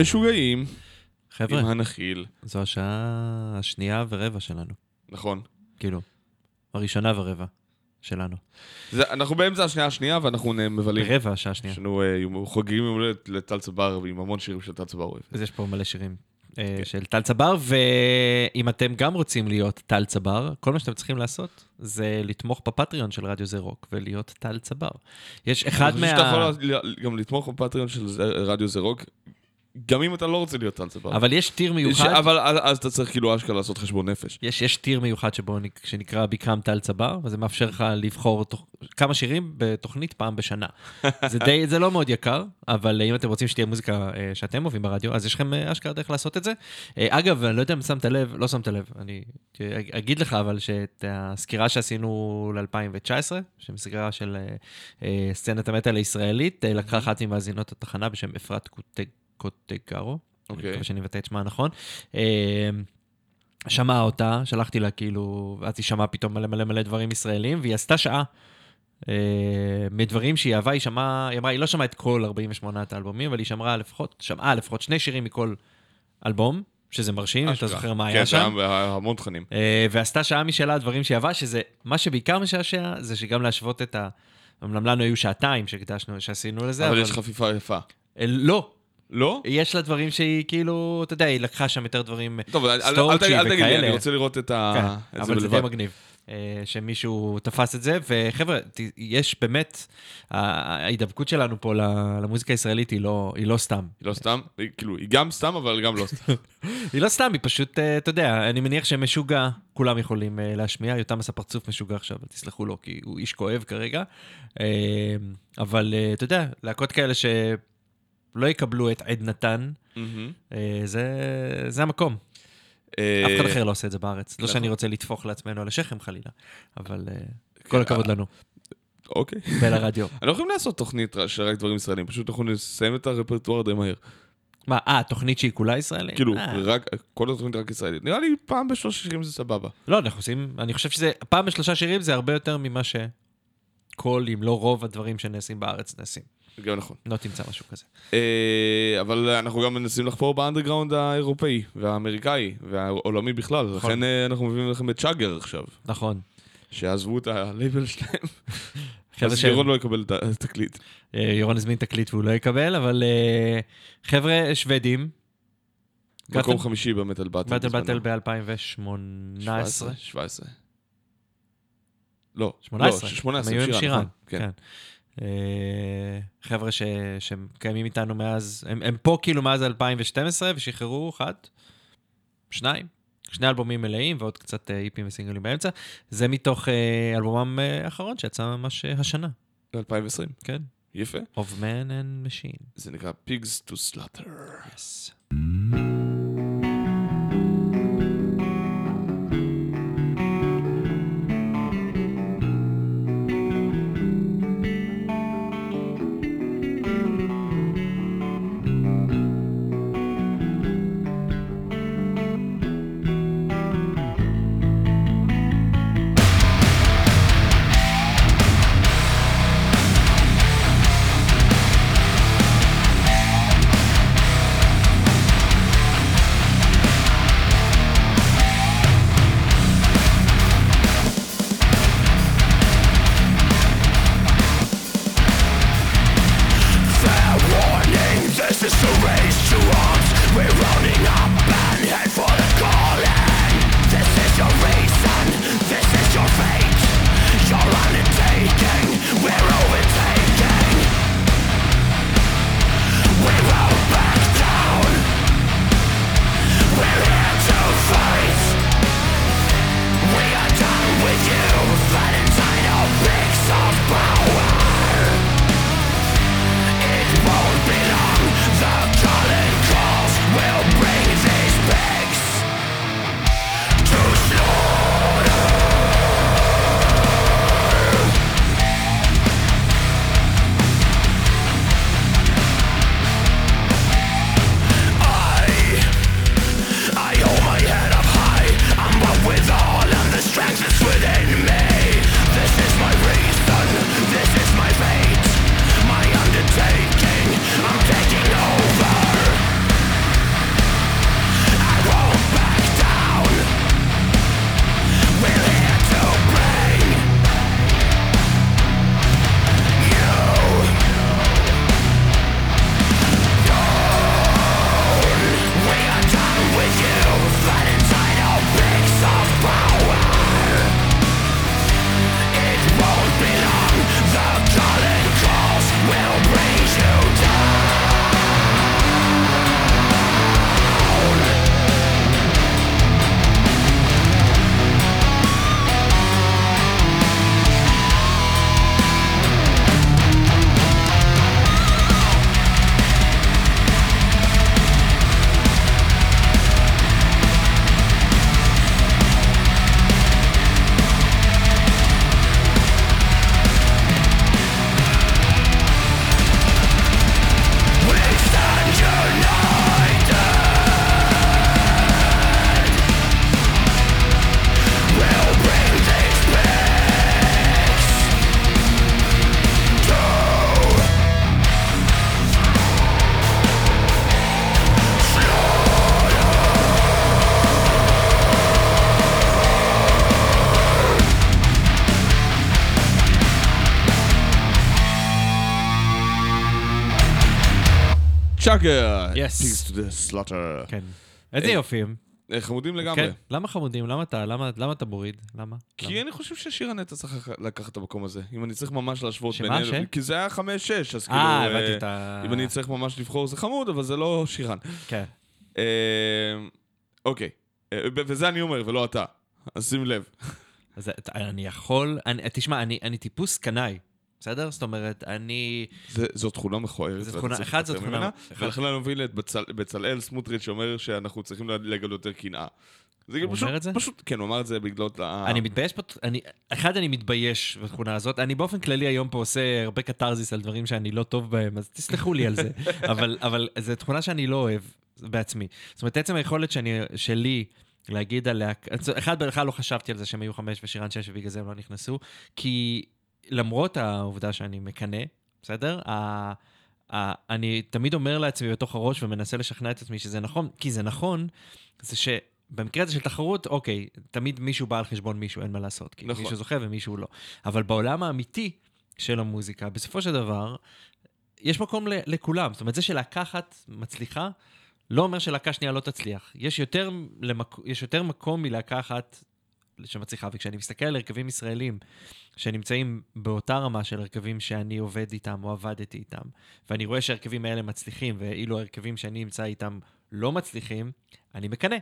משוגעים, חבר'ה, עם הנחיל, זו השעה השנייה ורבע שלנו. נכון. כאילו, הראשונה ורבע שלנו. זה, אנחנו באמצע השנייה השנייה ואנחנו מבלים. ברבע השעה השנייה. יש לנו אה, חוגגים יום הולדת לטל צבר עם המון שירים של טל צבר אוהב. אז יש פה מלא שירים אה, כן. של טל צבר, ואם אתם גם רוצים להיות טל צבר, כל מה שאתם צריכים לעשות זה לתמוך בפטריון של רדיו זה רוק ולהיות טל צבר. יש אחד אני חושב שאתה מה... יכול גם לתמוך בפטריון של רדיו זה רוק, גם אם אתה לא רוצה להיות צבר. אבל יש טיר ש- מיוחד, אבל אז אז אתה צריך כאילו אשכרה לעשות חשבון נפש. יש, יש טיר מיוחד שבו, נק- שנקרא ביקרם טל צבר, וזה מאפשר לך לבחור תוך, כמה שירים בתוכנית פעם בשנה. זה די, זה לא מאוד יקר, אבל אם אתם רוצים שתהיה מוזיקה אה, שאתם אוהבים ברדיו, אז יש לכם אה, אשכרה דרך לעשות את זה. אה, אגב, אני לא יודע אם שמת לב, לא שמת לב, אני אה, אגיד לך אבל שאת הסקירה שעשינו ל-2019, שהיא סקירה של אה, אה, סצנת המטאל הישראלית, אה, לקחה אחת ממאזינות התחנה בשם אפרת קוטג- קוטגרו. אוקיי. מקווה שאני מבטא את שמה נכון. אה, שמעה אותה, שלחתי לה כאילו, ואז היא שמעה פתאום מלא מלא מלא דברים ישראלים, והיא עשתה שעה. אה, מדברים שהיא אהבה, היא שמעה, היא אמרה, היא לא שמעה את כל 48 האלבומים, אבל היא שמעה לפחות, שמעה לפחות שני שירים מכל אלבום, שזה מרשים, אתה. זוכר מה כן, היה זה שם. היה המון תכנים. אה, ועשתה שעה משלה דברים שהיא אהבה, שזה, מה שבעיקר משעשע, זה שגם להשוות את ה... אמנם לנו היו שעתיים שהקדשנו, שעשינו לזה, אבל יש חפיפה יפה. אה, לא, לא? יש לה דברים שהיא כאילו, אתה יודע, היא לקחה שם יותר דברים טוב, אל- אל סטורצ'י אל תגיד לי, וכאלה. אני רוצה לראות את ה- כן, את אבל זה די. מגניב. אה, שמישהו תפס את זה, וחבר'ה, יש באמת, ההידבקות שלנו פה למוזיקה הישראלית היא לא, היא לא סתם. היא לא סתם, היא- כאילו, היא גם סתם, אבל גם לא סתם. היא לא סתם, היא פשוט, אה, אתה יודע, אני מניח שמשוגע, כולם יכולים אה, להשמיע, יותם עשה פרצוף משוגע עכשיו, תסלחו לו, כי הוא איש כואב כרגע. אבל אתה יודע, להקות כאלה שלא יקבלו את עדנתן, מהמם. אה, זה, זה המקום. אה, אף אחד אחר לא עושה את זה בארץ. לא נכון. שאני רוצה לטפוח לעצמנו על השכם חלילה, אבל אה, כל הכבוד לנו, אוקיי. ולרדיו. אנחנו יכולים לעשות תוכנית של רק דברים ישראלים, פשוט אנחנו נסיים את הרפרטואר די מהר. מה, אה, תוכנית שהיא כולה ישראלית? כאילו, רק, כל התוכנית רק ישראלית. נראה לי פעם בשלושה שירים זה סבבה. לא, אנחנו עושים, אני חושב שזה, פעם בשלושה שירים זה הרבה יותר ממה שכל, אם לא רוב הדברים שנעשים בארץ נעשים. גם נכון. לא תמצא משהו כזה. אה, אבל אנחנו גם מנסים לחפור באנדרגראונד האירופאי והאמריקאי והעולמי בכלל, נכון. לכן אה, אנחנו מביאים לכם את צ'אגר עכשיו, נכון. שעזבו את הלייבל שלהם. אז ירון לא יקבל את התקליט. אה, ירון הזמין תקליט והוא לא יקבל, אבל חבר'ה שוודים, מקום? חמישי במטל באטל. בזמנו. באטל ב-2018. 17? 17. לא, 18. לא, 18, הם היו עם שירה, שירה. נכון. כן. אה, חבר'ה ש- שקיימים איתנו מאז, הם, הם פה כאילו מאז 2012 ושחררו אחד, שניים, שני אלבומים מלאים ועוד קצת אה, איפים וסינגלים באמצע. זה מתוך אה, אלבומם האחרון שיצא ממש השנה, 2020. כן? יפה. of Man and Machine. זה נקרא Pigs to Slaughter. Yes. שאגר! Yes. Pigs to the slaughter. כן. איזה אה, יופי הם. אה, חמודים לגמרי. כן. למה חמודים? למה אתה, למה, למה אתה מוריד? למה? כי אני חושב ששירה נטע צריך לקחת את המקום הזה. אם אני צריך ממש להשוות שמה, בינינו. ש? כי זה היה חמש-שש, אז כאילו... אה, אה, הבנתי את ה... אם אני צריך ממש לבחור זה חמוד, אבל זה לא שירן. כן. אה, אוקיי. אה, וזה אני אומר, ולא אתה. אז שים לב. אז אני יכול... אני, תשמע, אני, אני טיפוס קנאי, בסדר? זאת אומרת, אני... זה- זו תכונה מכוערת. זו תכונה- אחד, זו תכונה- ממנה, אחד. ולכן אני מבין את בצל- בצלאל סמוטריץ' שאומר שאנחנו צריכים לגלות יותר קנאה. זה הוא פשוט, אומר את זה? פשוט, כן, הוא אמר את זה בגלל... ה- אני מתבייש פה, אני, אחד, אני מתבייש בתכונה הזאת. אני באופן כללי היום פה עושה הרבה קתרזיס על דברים שאני לא טוב בהם, אז תסלחו לי על זה. אבל, אבל זו תכונה שאני לא אוהב בעצמי. זאת אומרת, עצם היכולת שאני, שלי להגיד עליה, אחד, בכלל לא חשבתי על זה שהם היו חמש ושירן שש ובגלל זה הם לא נכנסו, כי למרות העובדה שאני מקנא, בסדר? ה, ה, אני תמיד אומר לעצמי בתוך הראש ומנסה לשכנע את עצמי שזה נכון, כי זה נכון, זה ש... במקרה הזה של תחרות, אוקיי, תמיד מישהו בא על חשבון מישהו, אין מה לעשות. כי נכון. מישהו זוכה ומישהו לא. אבל בעולם האמיתי של המוזיקה, בסופו של דבר, יש מקום לכולם. זאת אומרת, זה שלהקה אחת מצליחה, לא אומר שלהקה שנייה לא תצליח. יש יותר, למק... יש יותר מקום מלהקה אחת שמצליחה. וכשאני מסתכל על הרכבים ישראלים שנמצאים באותה רמה של הרכבים שאני עובד איתם או עבדתי איתם, ואני רואה שההרכבים האלה מצליחים, ואילו ההרכבים שאני נמצא איתם לא מצליחים, אני מקנא.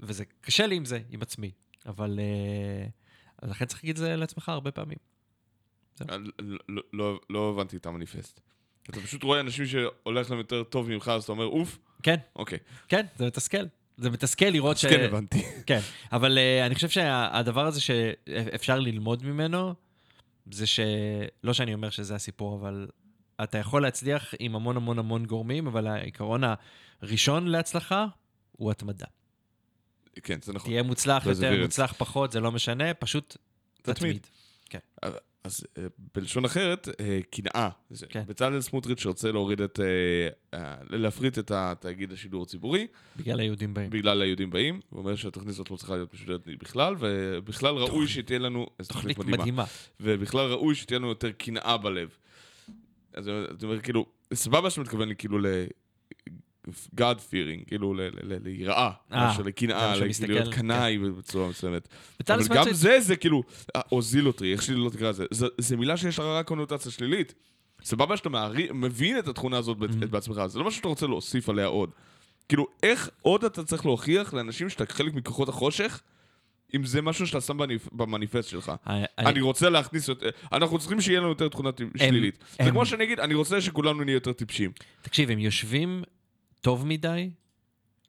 וזה קשה לי עם זה, עם עצמי. אבל uh, לכן צריך להגיד את זה לעצמך הרבה פעמים. לא- לא- לא- לא הבנתי את המניפסט. אתה פשוט רואה אנשים שהולך להם יותר טוב ממך, אז אתה אומר, אוף, כן, אוקיי. כן, זה מתסכל. זה מתסכל לראות ש... כן הבנתי. כן, אבל uh, אני חושב שהדבר הזה שאפשר ללמוד ממנו, זה ש... לא שאני אומר שזה הסיפור, אבל אתה יכול להצליח עם המון המון המון גורמים, אבל העיקרון הראשון להצלחה הוא התמדה. כן, זה נכון. תהיה מוצלח יותר, Perseverance. מוצלח פחות, זה לא משנה, פשוט תתמיד. תתמיד. אז אה, בלשון אחרת, אה, קנאה. זה כן. בצלאל סמוטריץ' שרוצה להוריד את... אה, אה, להפריט את התאגיד השידור הציבורי, בגלל היהודים באים. בגלל היהודים באים. הוא אומר שהתוכנית הזאת לא צריכה להיות משודרת בכלל, ובכלל ראוי שתהיה לנו... איזו תוכנית מדהימה. ובכלל ראוי שתהיה לנו יותר קנאה בלב. אז אתה אומר, כאילו, סבבה שאתה מתכוון לי כאילו. God fearing, כאילו ליראה, אה, מאשר לקנאה, שמסתכל, להיות קנאי בצורה מסוימת. אבל גם זה, זה כאילו, אה, או זילוטרי, איך שלא תקרא לזה, זה- מילה שיש לה רק קונוטציה שלילית. סבבה שאתה מבין את התכונה הזאת בעצמך, זה לא משהו שאתה רוצה להוסיף עליה עוד. כאילו, איך עוד אתה צריך להוכיח לאנשים שאתה חלק מכוחות החושך, אם זה משהו שאתה שם בניפ- במניפסט שלך. אני- אני רוצה להכניס יותר, אנחנו צריכים שיהיה לנו יותר תכונה שלילית. זה כמו שאני אגיד, אני רוצה שכולנו נהיה יותר טיפשים. תקשיב, הם יושבים טוב מדי,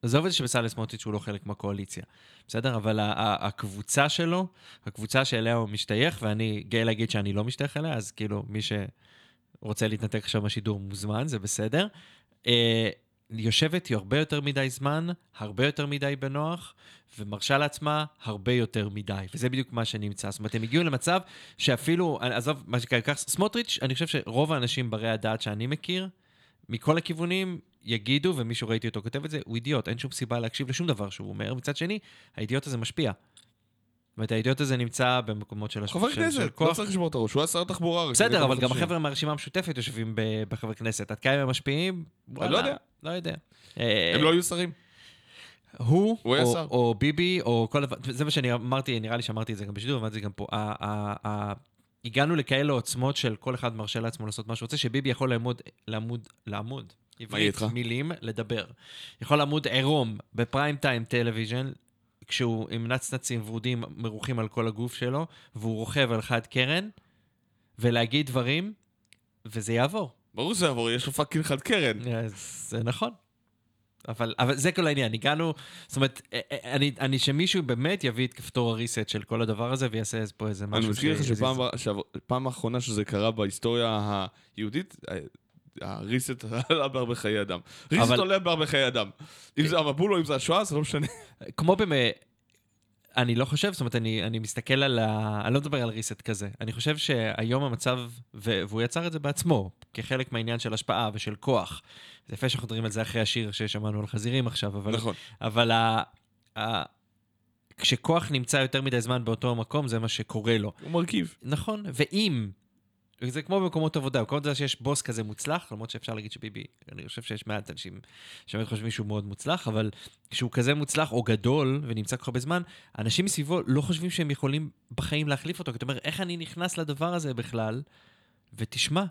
עזוב את זה שבצלאל סמוטריץ' הוא לא חלק מהקואליציה, בסדר? אבל הקבוצה שלו, הקבוצה שאליה הוא משתייך, ואני גאה להגיד שאני לא משתייך אליה, אז כאילו, מי שרוצה להתנתק עכשיו מהשידור מוזמן, זה בסדר. אה, יושבת הרבה יותר מדי זמן, הרבה יותר מדי בנוח, ומרשה לעצמה הרבה יותר מדי. וזה בדיוק מה שנמצא. זאת אומרת, הם הגיעו למצב שאפילו, עזוב, מה שקרה סמוטריץ', אני חושב שרוב האנשים ברי הדעת שאני מכיר, מכל הכיוונים יגידו, ומישהו ראיתי אותו כותב את זה, הוא אידיוט, אין שום סיבה להקשיב לשום דבר שהוא אומר. מצד שני, האידיוט הזה משפיע. אומרת, האידיוט הזה נמצא במקומות של, חבר של, של כנסת, לא כוח. צריך לשבור את הראש, הוא היה שר לפני בסדר, אבל גם. החבר'ה מהרשימה המשותפת יושבים ב- בחברי כנסת. עד כמה הם משפיעים? לא יודע. לא יודע. אה, הם לא היו שרים. הוא, הוא או. או ביבי, או כל דבר, זה מה שאני אמרתי, נראה לי שאמרתי את זה גם בשידור, אמרתי את זה גם פה. ה- ה- ה- הגענו לכאלה עוצמות של כל אחד מרשה לעצמו לעשות מה שהוא רוצה, שביבי יכול לעמוד, לעמוד, לעמוד, עברית? מילים, לדבר. יכול לעמוד עירום ב prime time television, כשהוא עם נצנצים ורודים מרוחים על כל הגוף שלו, והוא רוכב על חד קרן, ולהגיד דברים, וזה יעבור. ברור שזה יעבור, יש לו fucking חד קרן. אז זה נכון. אבל, אבל זה כל העניין, הגענו, זאת אומרת, אה, אה, אני, אני שמישהו באמת יביא את כפתור ה reset של כל הדבר הזה ויעשה פה איזה משהו. אני מזכיר לך. שפעם האחרונה שזה קרה בהיסטוריה היהודית, אה, ה reset עלה בהרבה חיי אדם. reset אבל- עולה בהרבה חיי אדם. אם זה המבול או אם זה השואה, זה לא משנה. כמו באמת, אני לא חושב, זאת אומרת, אני, אני מסתכל על ה... אני לא מדבר על ריסט כזה. אני חושב שהיום המצב, ו, והוא יצר את זה בעצמו, כחלק מהעניין של השפעה ושל כוח. זה יפה שאנחנו מדברים על זה אחרי השיר ששמענו על חזירים עכשיו, אבל... נכון. אבל ה... ה... כשכוח נמצא יותר מדי זמן באותו מקום, זה מה שקורה לו. הוא מרכיב. נכון, ואם זה כמו במקומות עבודה, במקומות עבודה שיש בוס כזה מוצלח, למרות שאפשר להגיד שביבי, אני חושב שיש מעט אנשים שבאמת חושבים שהוא מאוד מוצלח, אבל כשהוא כזה מוצלח או גדול ונמצא כל כך הרבה זמן, אנשים מסביבו לא חושבים שהם יכולים בחיים להחליף אותו. כי אתה אומר, איך אני נכנס לדבר הזה בכלל? ותשמע,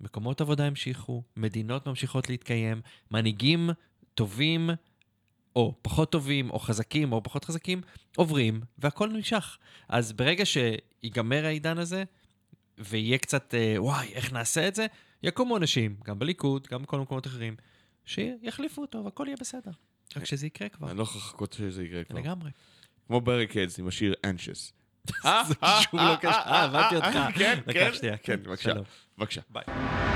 מקומות עבודה המשיכו, מדינות ממשיכות להתקיים, מנהיגים טובים או פחות טובים, או חזקים, או פחות חזקים, עוברים, והכל נמשך. אז ברגע שיגמר העידן הזה, ויהיה קצת, אה, וואי, איך נעשה את זה, יקומו אנשים, גם בליכוד, גם בכל מקומות אחרים, שיחליפו אותו, והכל יהיה בסדר. רק שזה יקרה כבר, אני לא יכול לחכות שזה יקרה כבר. לגמרי. כמו בריקדס עם השיר אנשס. זה קשור לא קשור. אה, הבנתי אותך. כן, לקח כן, שנייה, כן, בבקשה. שלום. בבקשה. ביי.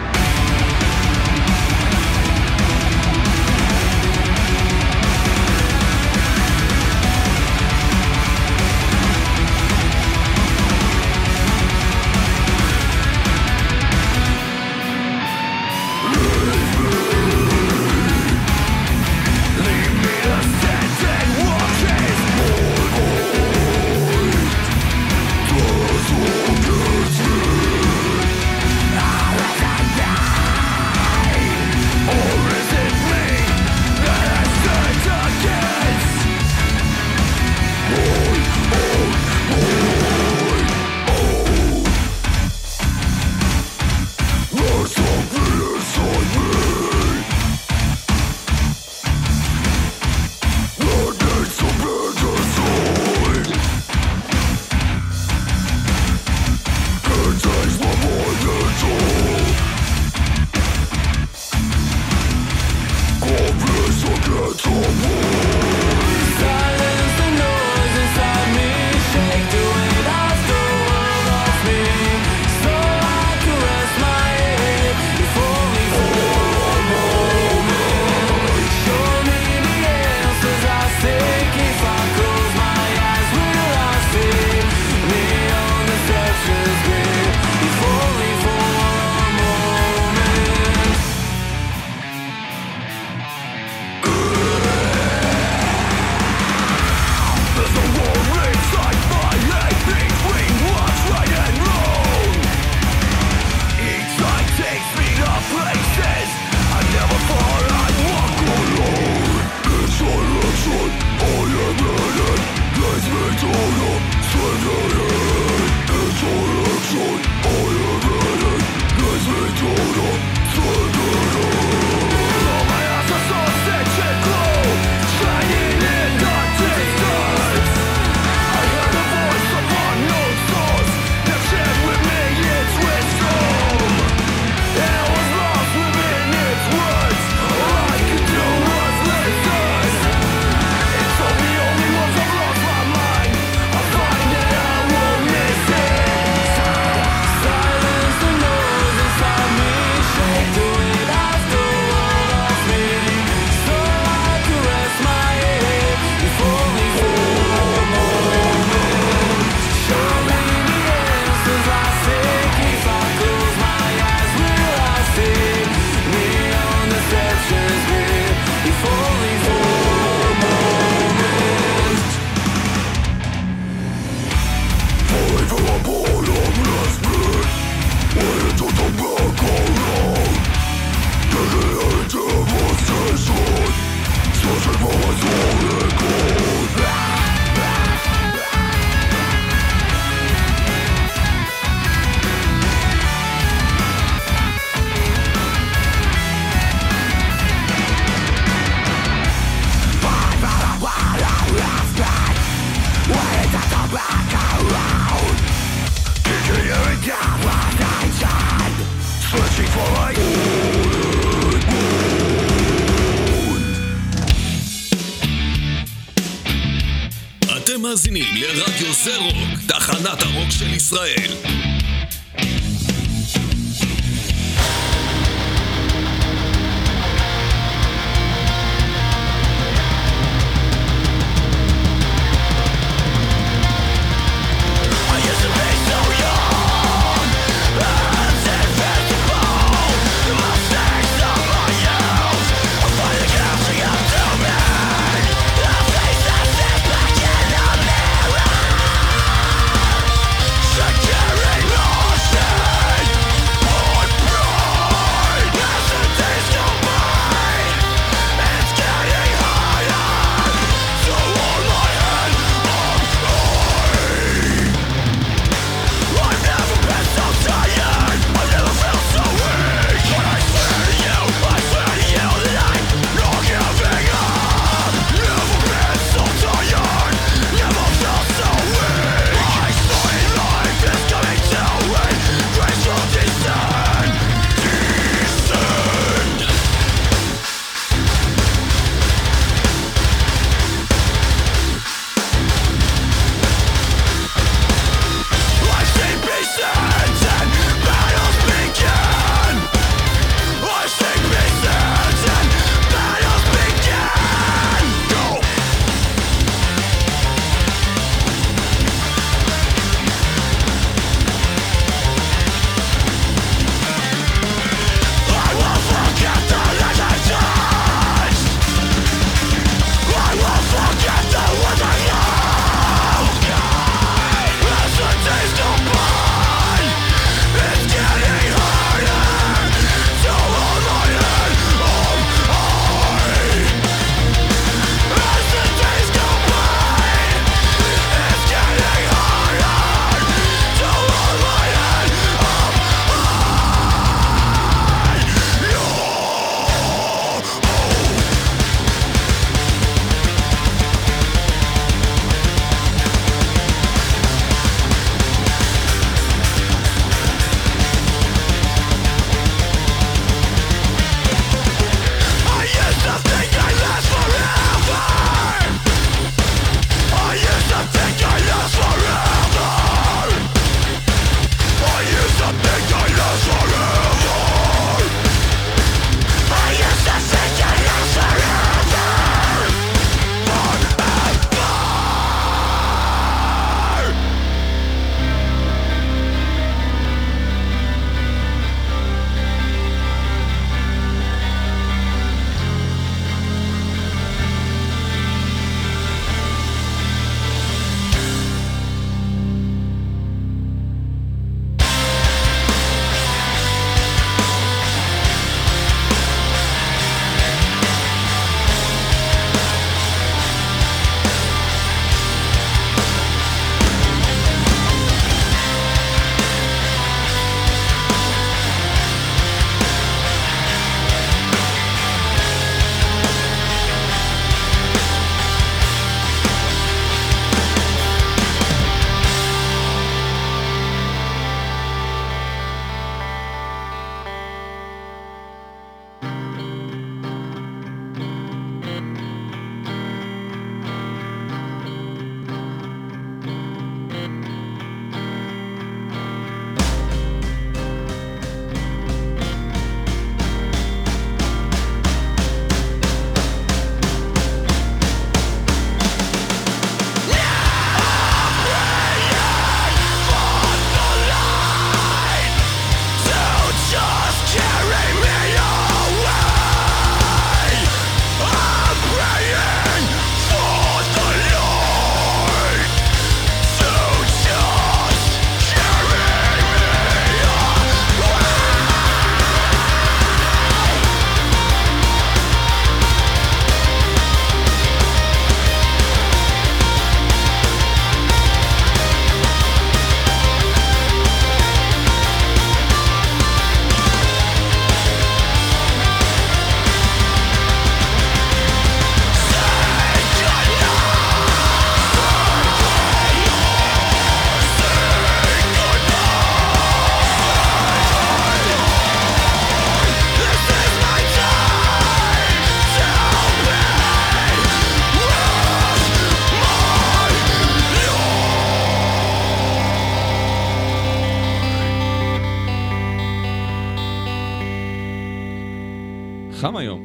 חם היום,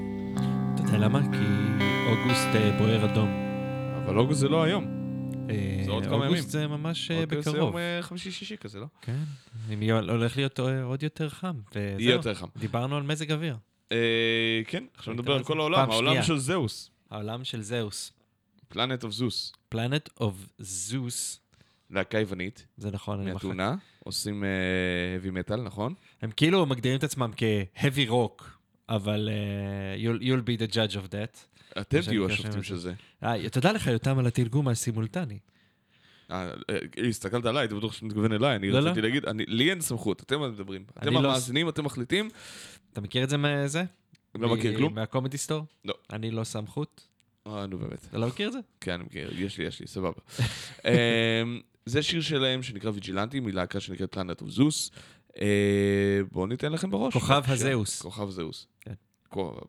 אתה יודע למה? כי אוגוסט אה, בוער אדום. אבל אוגוסט זה לא היום. אה, זה עוד כמה ימים. אוגוסט זה ממש אה, אוגוסט זה בקרוב. יום חמישי-שישי כזה, לא? כן. הולך להיות עוד יותר חם. יהיה יותר חם. דיברנו על מזג אוויר. כן, עכשיו נדבר על כל העולם, העולם. של זאוס. העולם של זאוס. Planet of Zeus. Planet of Zeus. להקה יוונית, זה נכון, אני מחק. מאתונה, עושים heavy metal, נכון? הם כאילו מגדירים את עצמם כ-heavy rock, אבל אה, you'll, you'll be the judge of that. אתם תהיו השופטים של זה. אה, תודה לך, יותם, על התרגום הסימולטני. אה, הסתכלת עליי, הייתי בטוח שאתה מתכוון אליי, אני לא, רציתי לא. להגיד, אני- לי אין סמכות, אתם מדברים. אתם לא- המאזינים, אתם מחליטים, אתה מכיר את זה מזה? לא מכיר כלום. מה Comedy Store? לא. אני לא חוט. אה, נו באמת. אתה לא מכיר את זה? כן, אני מכיר, יש לי, יש לי, סבבה. אמ, זה שיר שלהם שנקרא Vigilante, מלהקה שנקראת Planet of Zeus. אה, בואו ניתן לכם בראש. כוכב. הזהוס. כוכב זהוס. כן.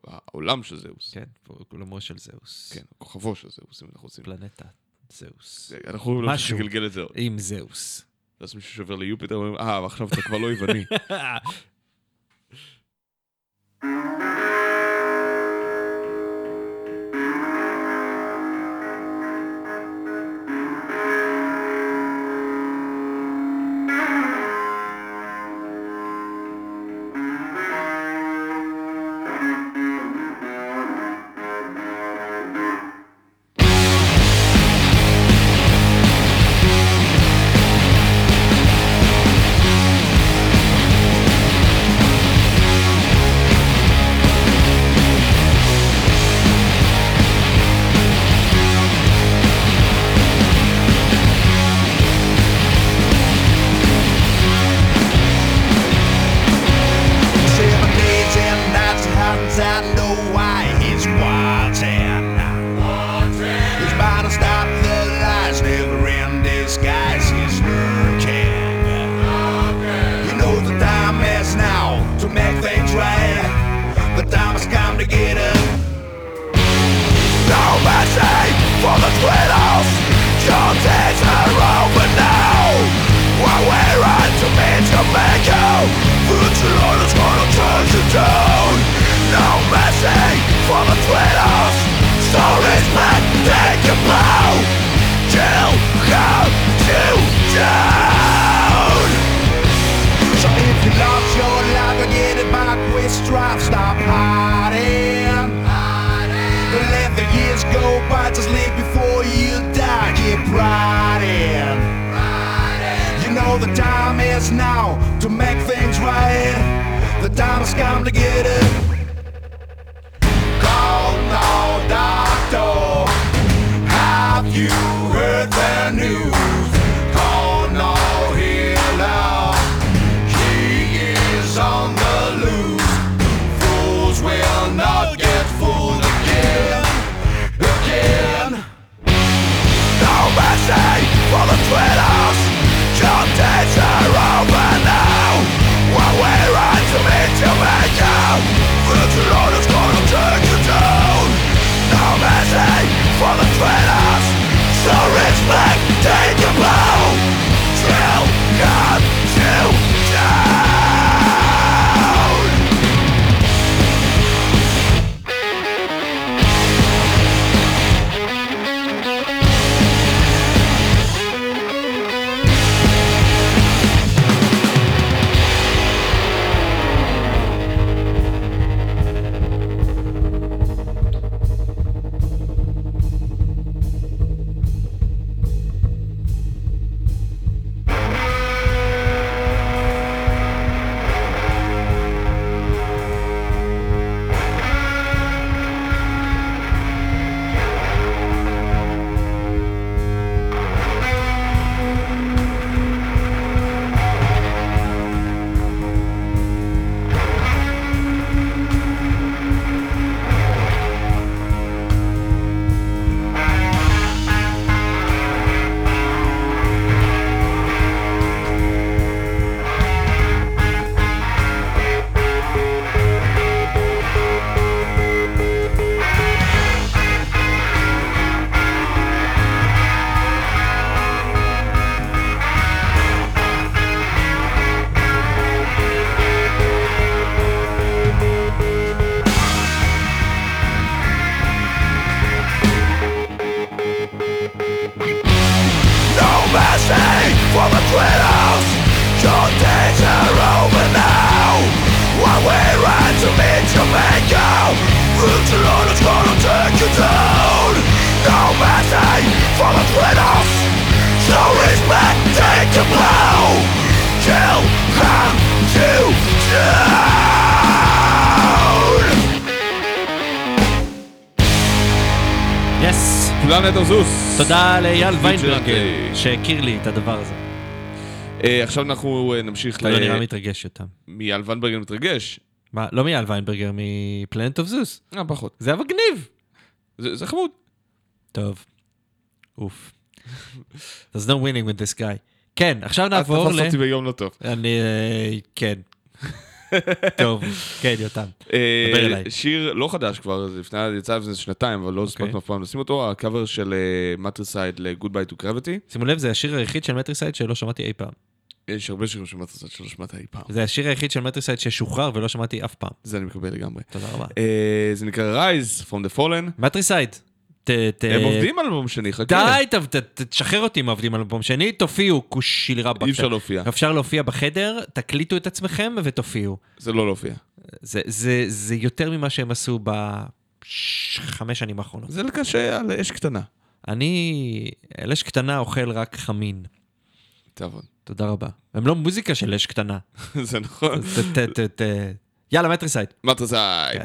העולם של זהוס. כן, עולמו של זהוס. כן, כוכבו של זהוס, אם אנחנו רוצים. פלנטה זהוס. אנחנו לא משהו. לגלגל את זה עוד. עם זהוס. ואז מישהו שעובר ליופיטר, אומרים, אה, עכשיו אתה כבר לא יווני. תודה לאייל ויינברגר. ויינברגר, שהכיר לי את הדבר הזה. אה, עכשיו אנחנו אה, נמשיך אתה לא נראה מתרגש יותר. מאייל ויינברגר מתרגש. מה, לא מאייל ויינברגר, מ Planet of Zeus. אה, פחות. זה היה מגניב. זה חמוד. טוב. אוף. There's no winning with this guy. כן, עכשיו נעבור אז ל... תפסת אותי ביום לא טוב. אני... אה, כן. טוב, כן, יותם. אה, דבר אליי. שיר לא חדש כבר, זה לפני, יצא לפני שנתיים, אבל לא אוקיי. הספקנו אף פעם לשים אותו, הקאבר של Matricide ל-Goodbye to Gravity. שימו לב, זה השיר היחיד של Matricide שלא שמעתי אי פעם. יש הרבה שירים של Matricide שלא שמעת אי פעם. זה השיר היחיד של Matricide ששוחרר ולא שמעתי אף פעם. זה אני מקבל לגמרי. תודה רבה. אה, זה נקרא Rise from the Fallen. Matricide. ת- ת- הם עובדים על אלבום שני, חכה. די, ת- ת- תשחרר אותי אם עובדים על אלבום שני, תופיעו, כושיל רבאק. אי אפשר להופיע. אפשר להופיע בחדר, תקליטו את עצמכם ותופיעו. זה לא להופיע. זה, זה, זה יותר ממה שהם עשו בחמש שנים האחרונות. זה קשה על אש קטנה. אני, על אש קטנה אוכל רק חמין. תעבוד. תודה רבה. הם לא מוזיקה של אש קטנה. זה נכון. יאללה, מטריסייד. מטריסייד.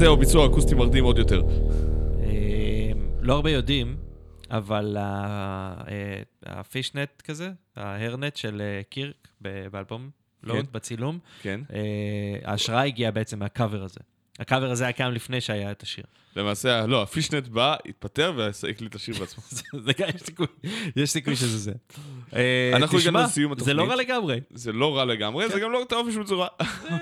זה או ביצוע אקוסטי מרדים עוד יותר. אה, לא הרבה יודעים, אבל ה- אה, הפישנט כזה, ההרנט של אה, קירק ב- באלבום לוד, כן. בצילום, כן. אה, ההשראה הגיעה בעצם מהקאבר הזה. הקאבר הזה היה קיים לפני שהיה את השיר. למעשה, לא, הפישנט בא, התפטר והקליט את השיר בעצמו. יש סיכוי, יש סיכוי שזה זה. אה, אנחנו הגענו לסיום זה לא התוכנית. רע לגמרי. זה לא רע לגמרי, זה גם לא טוב בשום צורה. אה,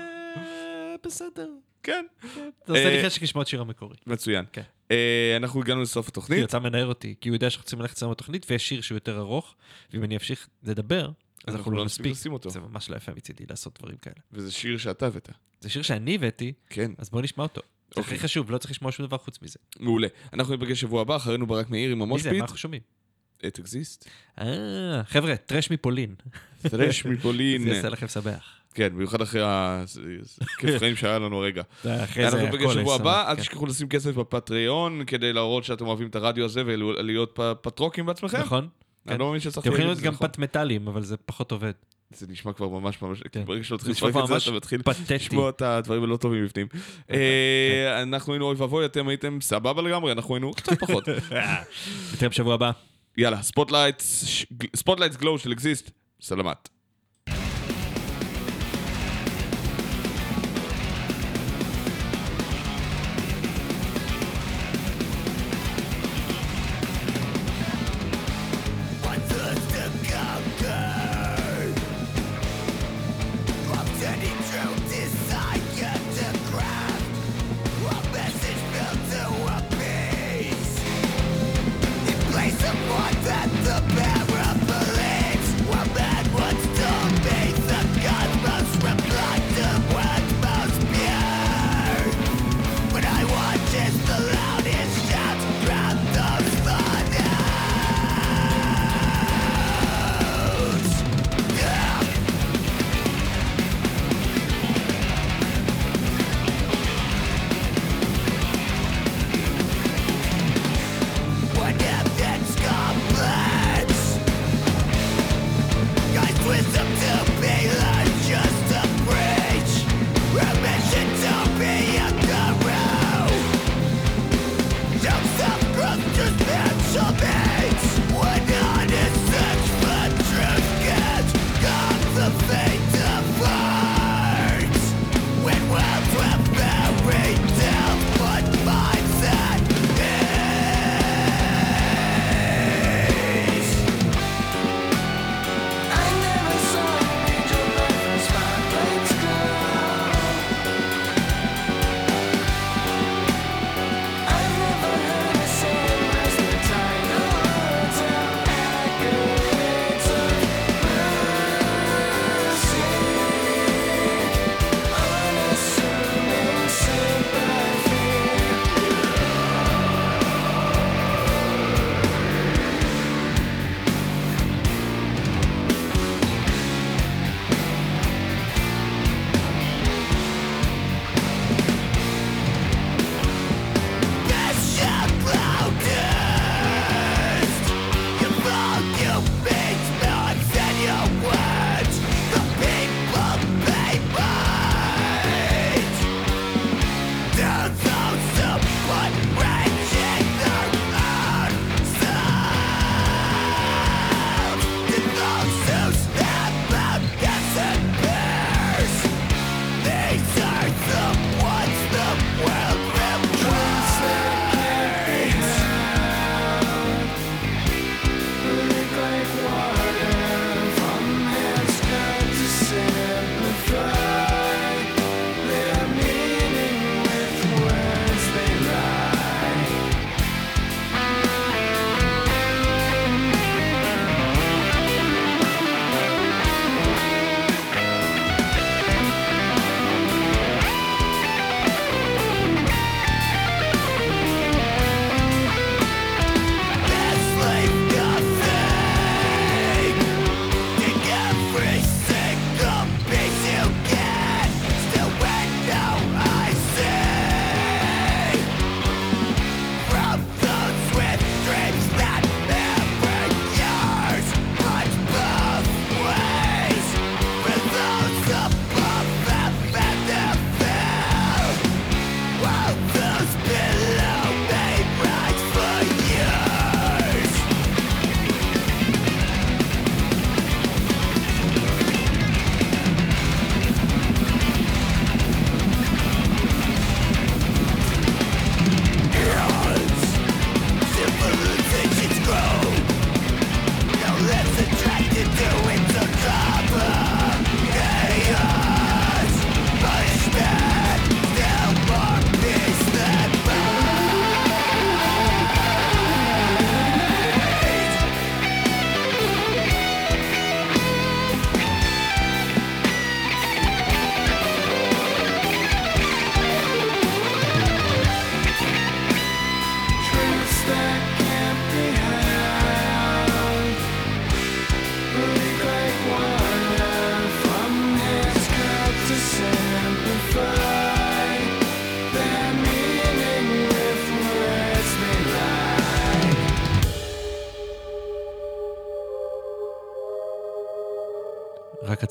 בסדר. כן. זה עושה לי אה, חשק לשמוע את שיר המקורי. מצוין. כן. אה, אנחנו הגענו לסוף התוכנית. יצא מנער אותי, כי הוא יודע שאנחנו צריכים ללכת לסיים בתוכנית, ויש שיר שהוא יותר ארוך, ואם אני אמשיך לדבר, אז אנחנו לא נספיק. לשים אותו. זה ממש לא יפה מצידי לעשות דברים כאלה. וזה שיר שאתה הבאת. זה שיר שאני הבאתי, כן, אז בואו נשמע אותו. זה אוקיי. הכי חשוב, לא צריך לשמוע שום דבר חוץ מזה. מעולה. אנחנו ניפגש שבוע הבא, אחרינו ברק מאיר עם מי זה? המושפיט. מה אנחנו שומעים? את אקזיסט. אה, חבר'ה, טרש מפולין. טרש מפולין. זה יעשה לכם שמח. כן, במיוחד אחרי הכיף חיים שהיה לנו הרגע. אחרי אנחנו זה שבוע הבא, אל כן. תשכחו לשים כסף בפטריון כדי להראות שאתם אוהבים את הרדיו הזה ולהיות פטרוקים בעצמכם. נכון? אני כן. לא מאמין שצריך אתם יכולים להיות גם נכון. פט-מטאלים, אבל זה פחות עובד. זה נשמע כבר ממש ממש, כן. ברגע תתחיל נשמע לפרק את זה, אתה מתחיל. לשמוע את הדברים הלא טובים בפנים. אה, אנחנו היינו אוי ואבוי, אתם הייתם סבבה לגמרי, אנחנו היינו קצת פחות. נתראה בשבוע הבא. יאללה, ספוטלייטס, ספוטלייטס גלו של אקזיסט, סלמת.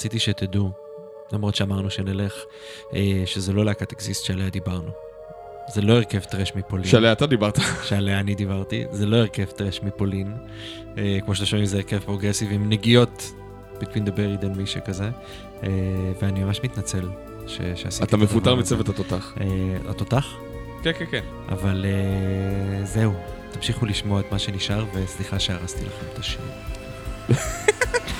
רציתי שתדעו, למרות שאמרנו שנלך, אה, שזה לא להקת Exist שעליה דיברנו. זה לא הרכב thrash מפולין. שעליה אתה דיברת. שעליה אני דיברתי, זה לא הרכב thrash מפולין. אה, כמו שאתם שומעים, זה הרכב פרוגרסיבי עם נגיעות Between the Buried and Me שכזה. אה, ואני ממש מתנצל ש- שעשיתי אתה מפוטר. מצוות התותח. התותח? כן, כן, כן. אבל זהו, תמשיכו לשמוע את מה שנשאר, וסליחה שהרסתי לכם את השיר.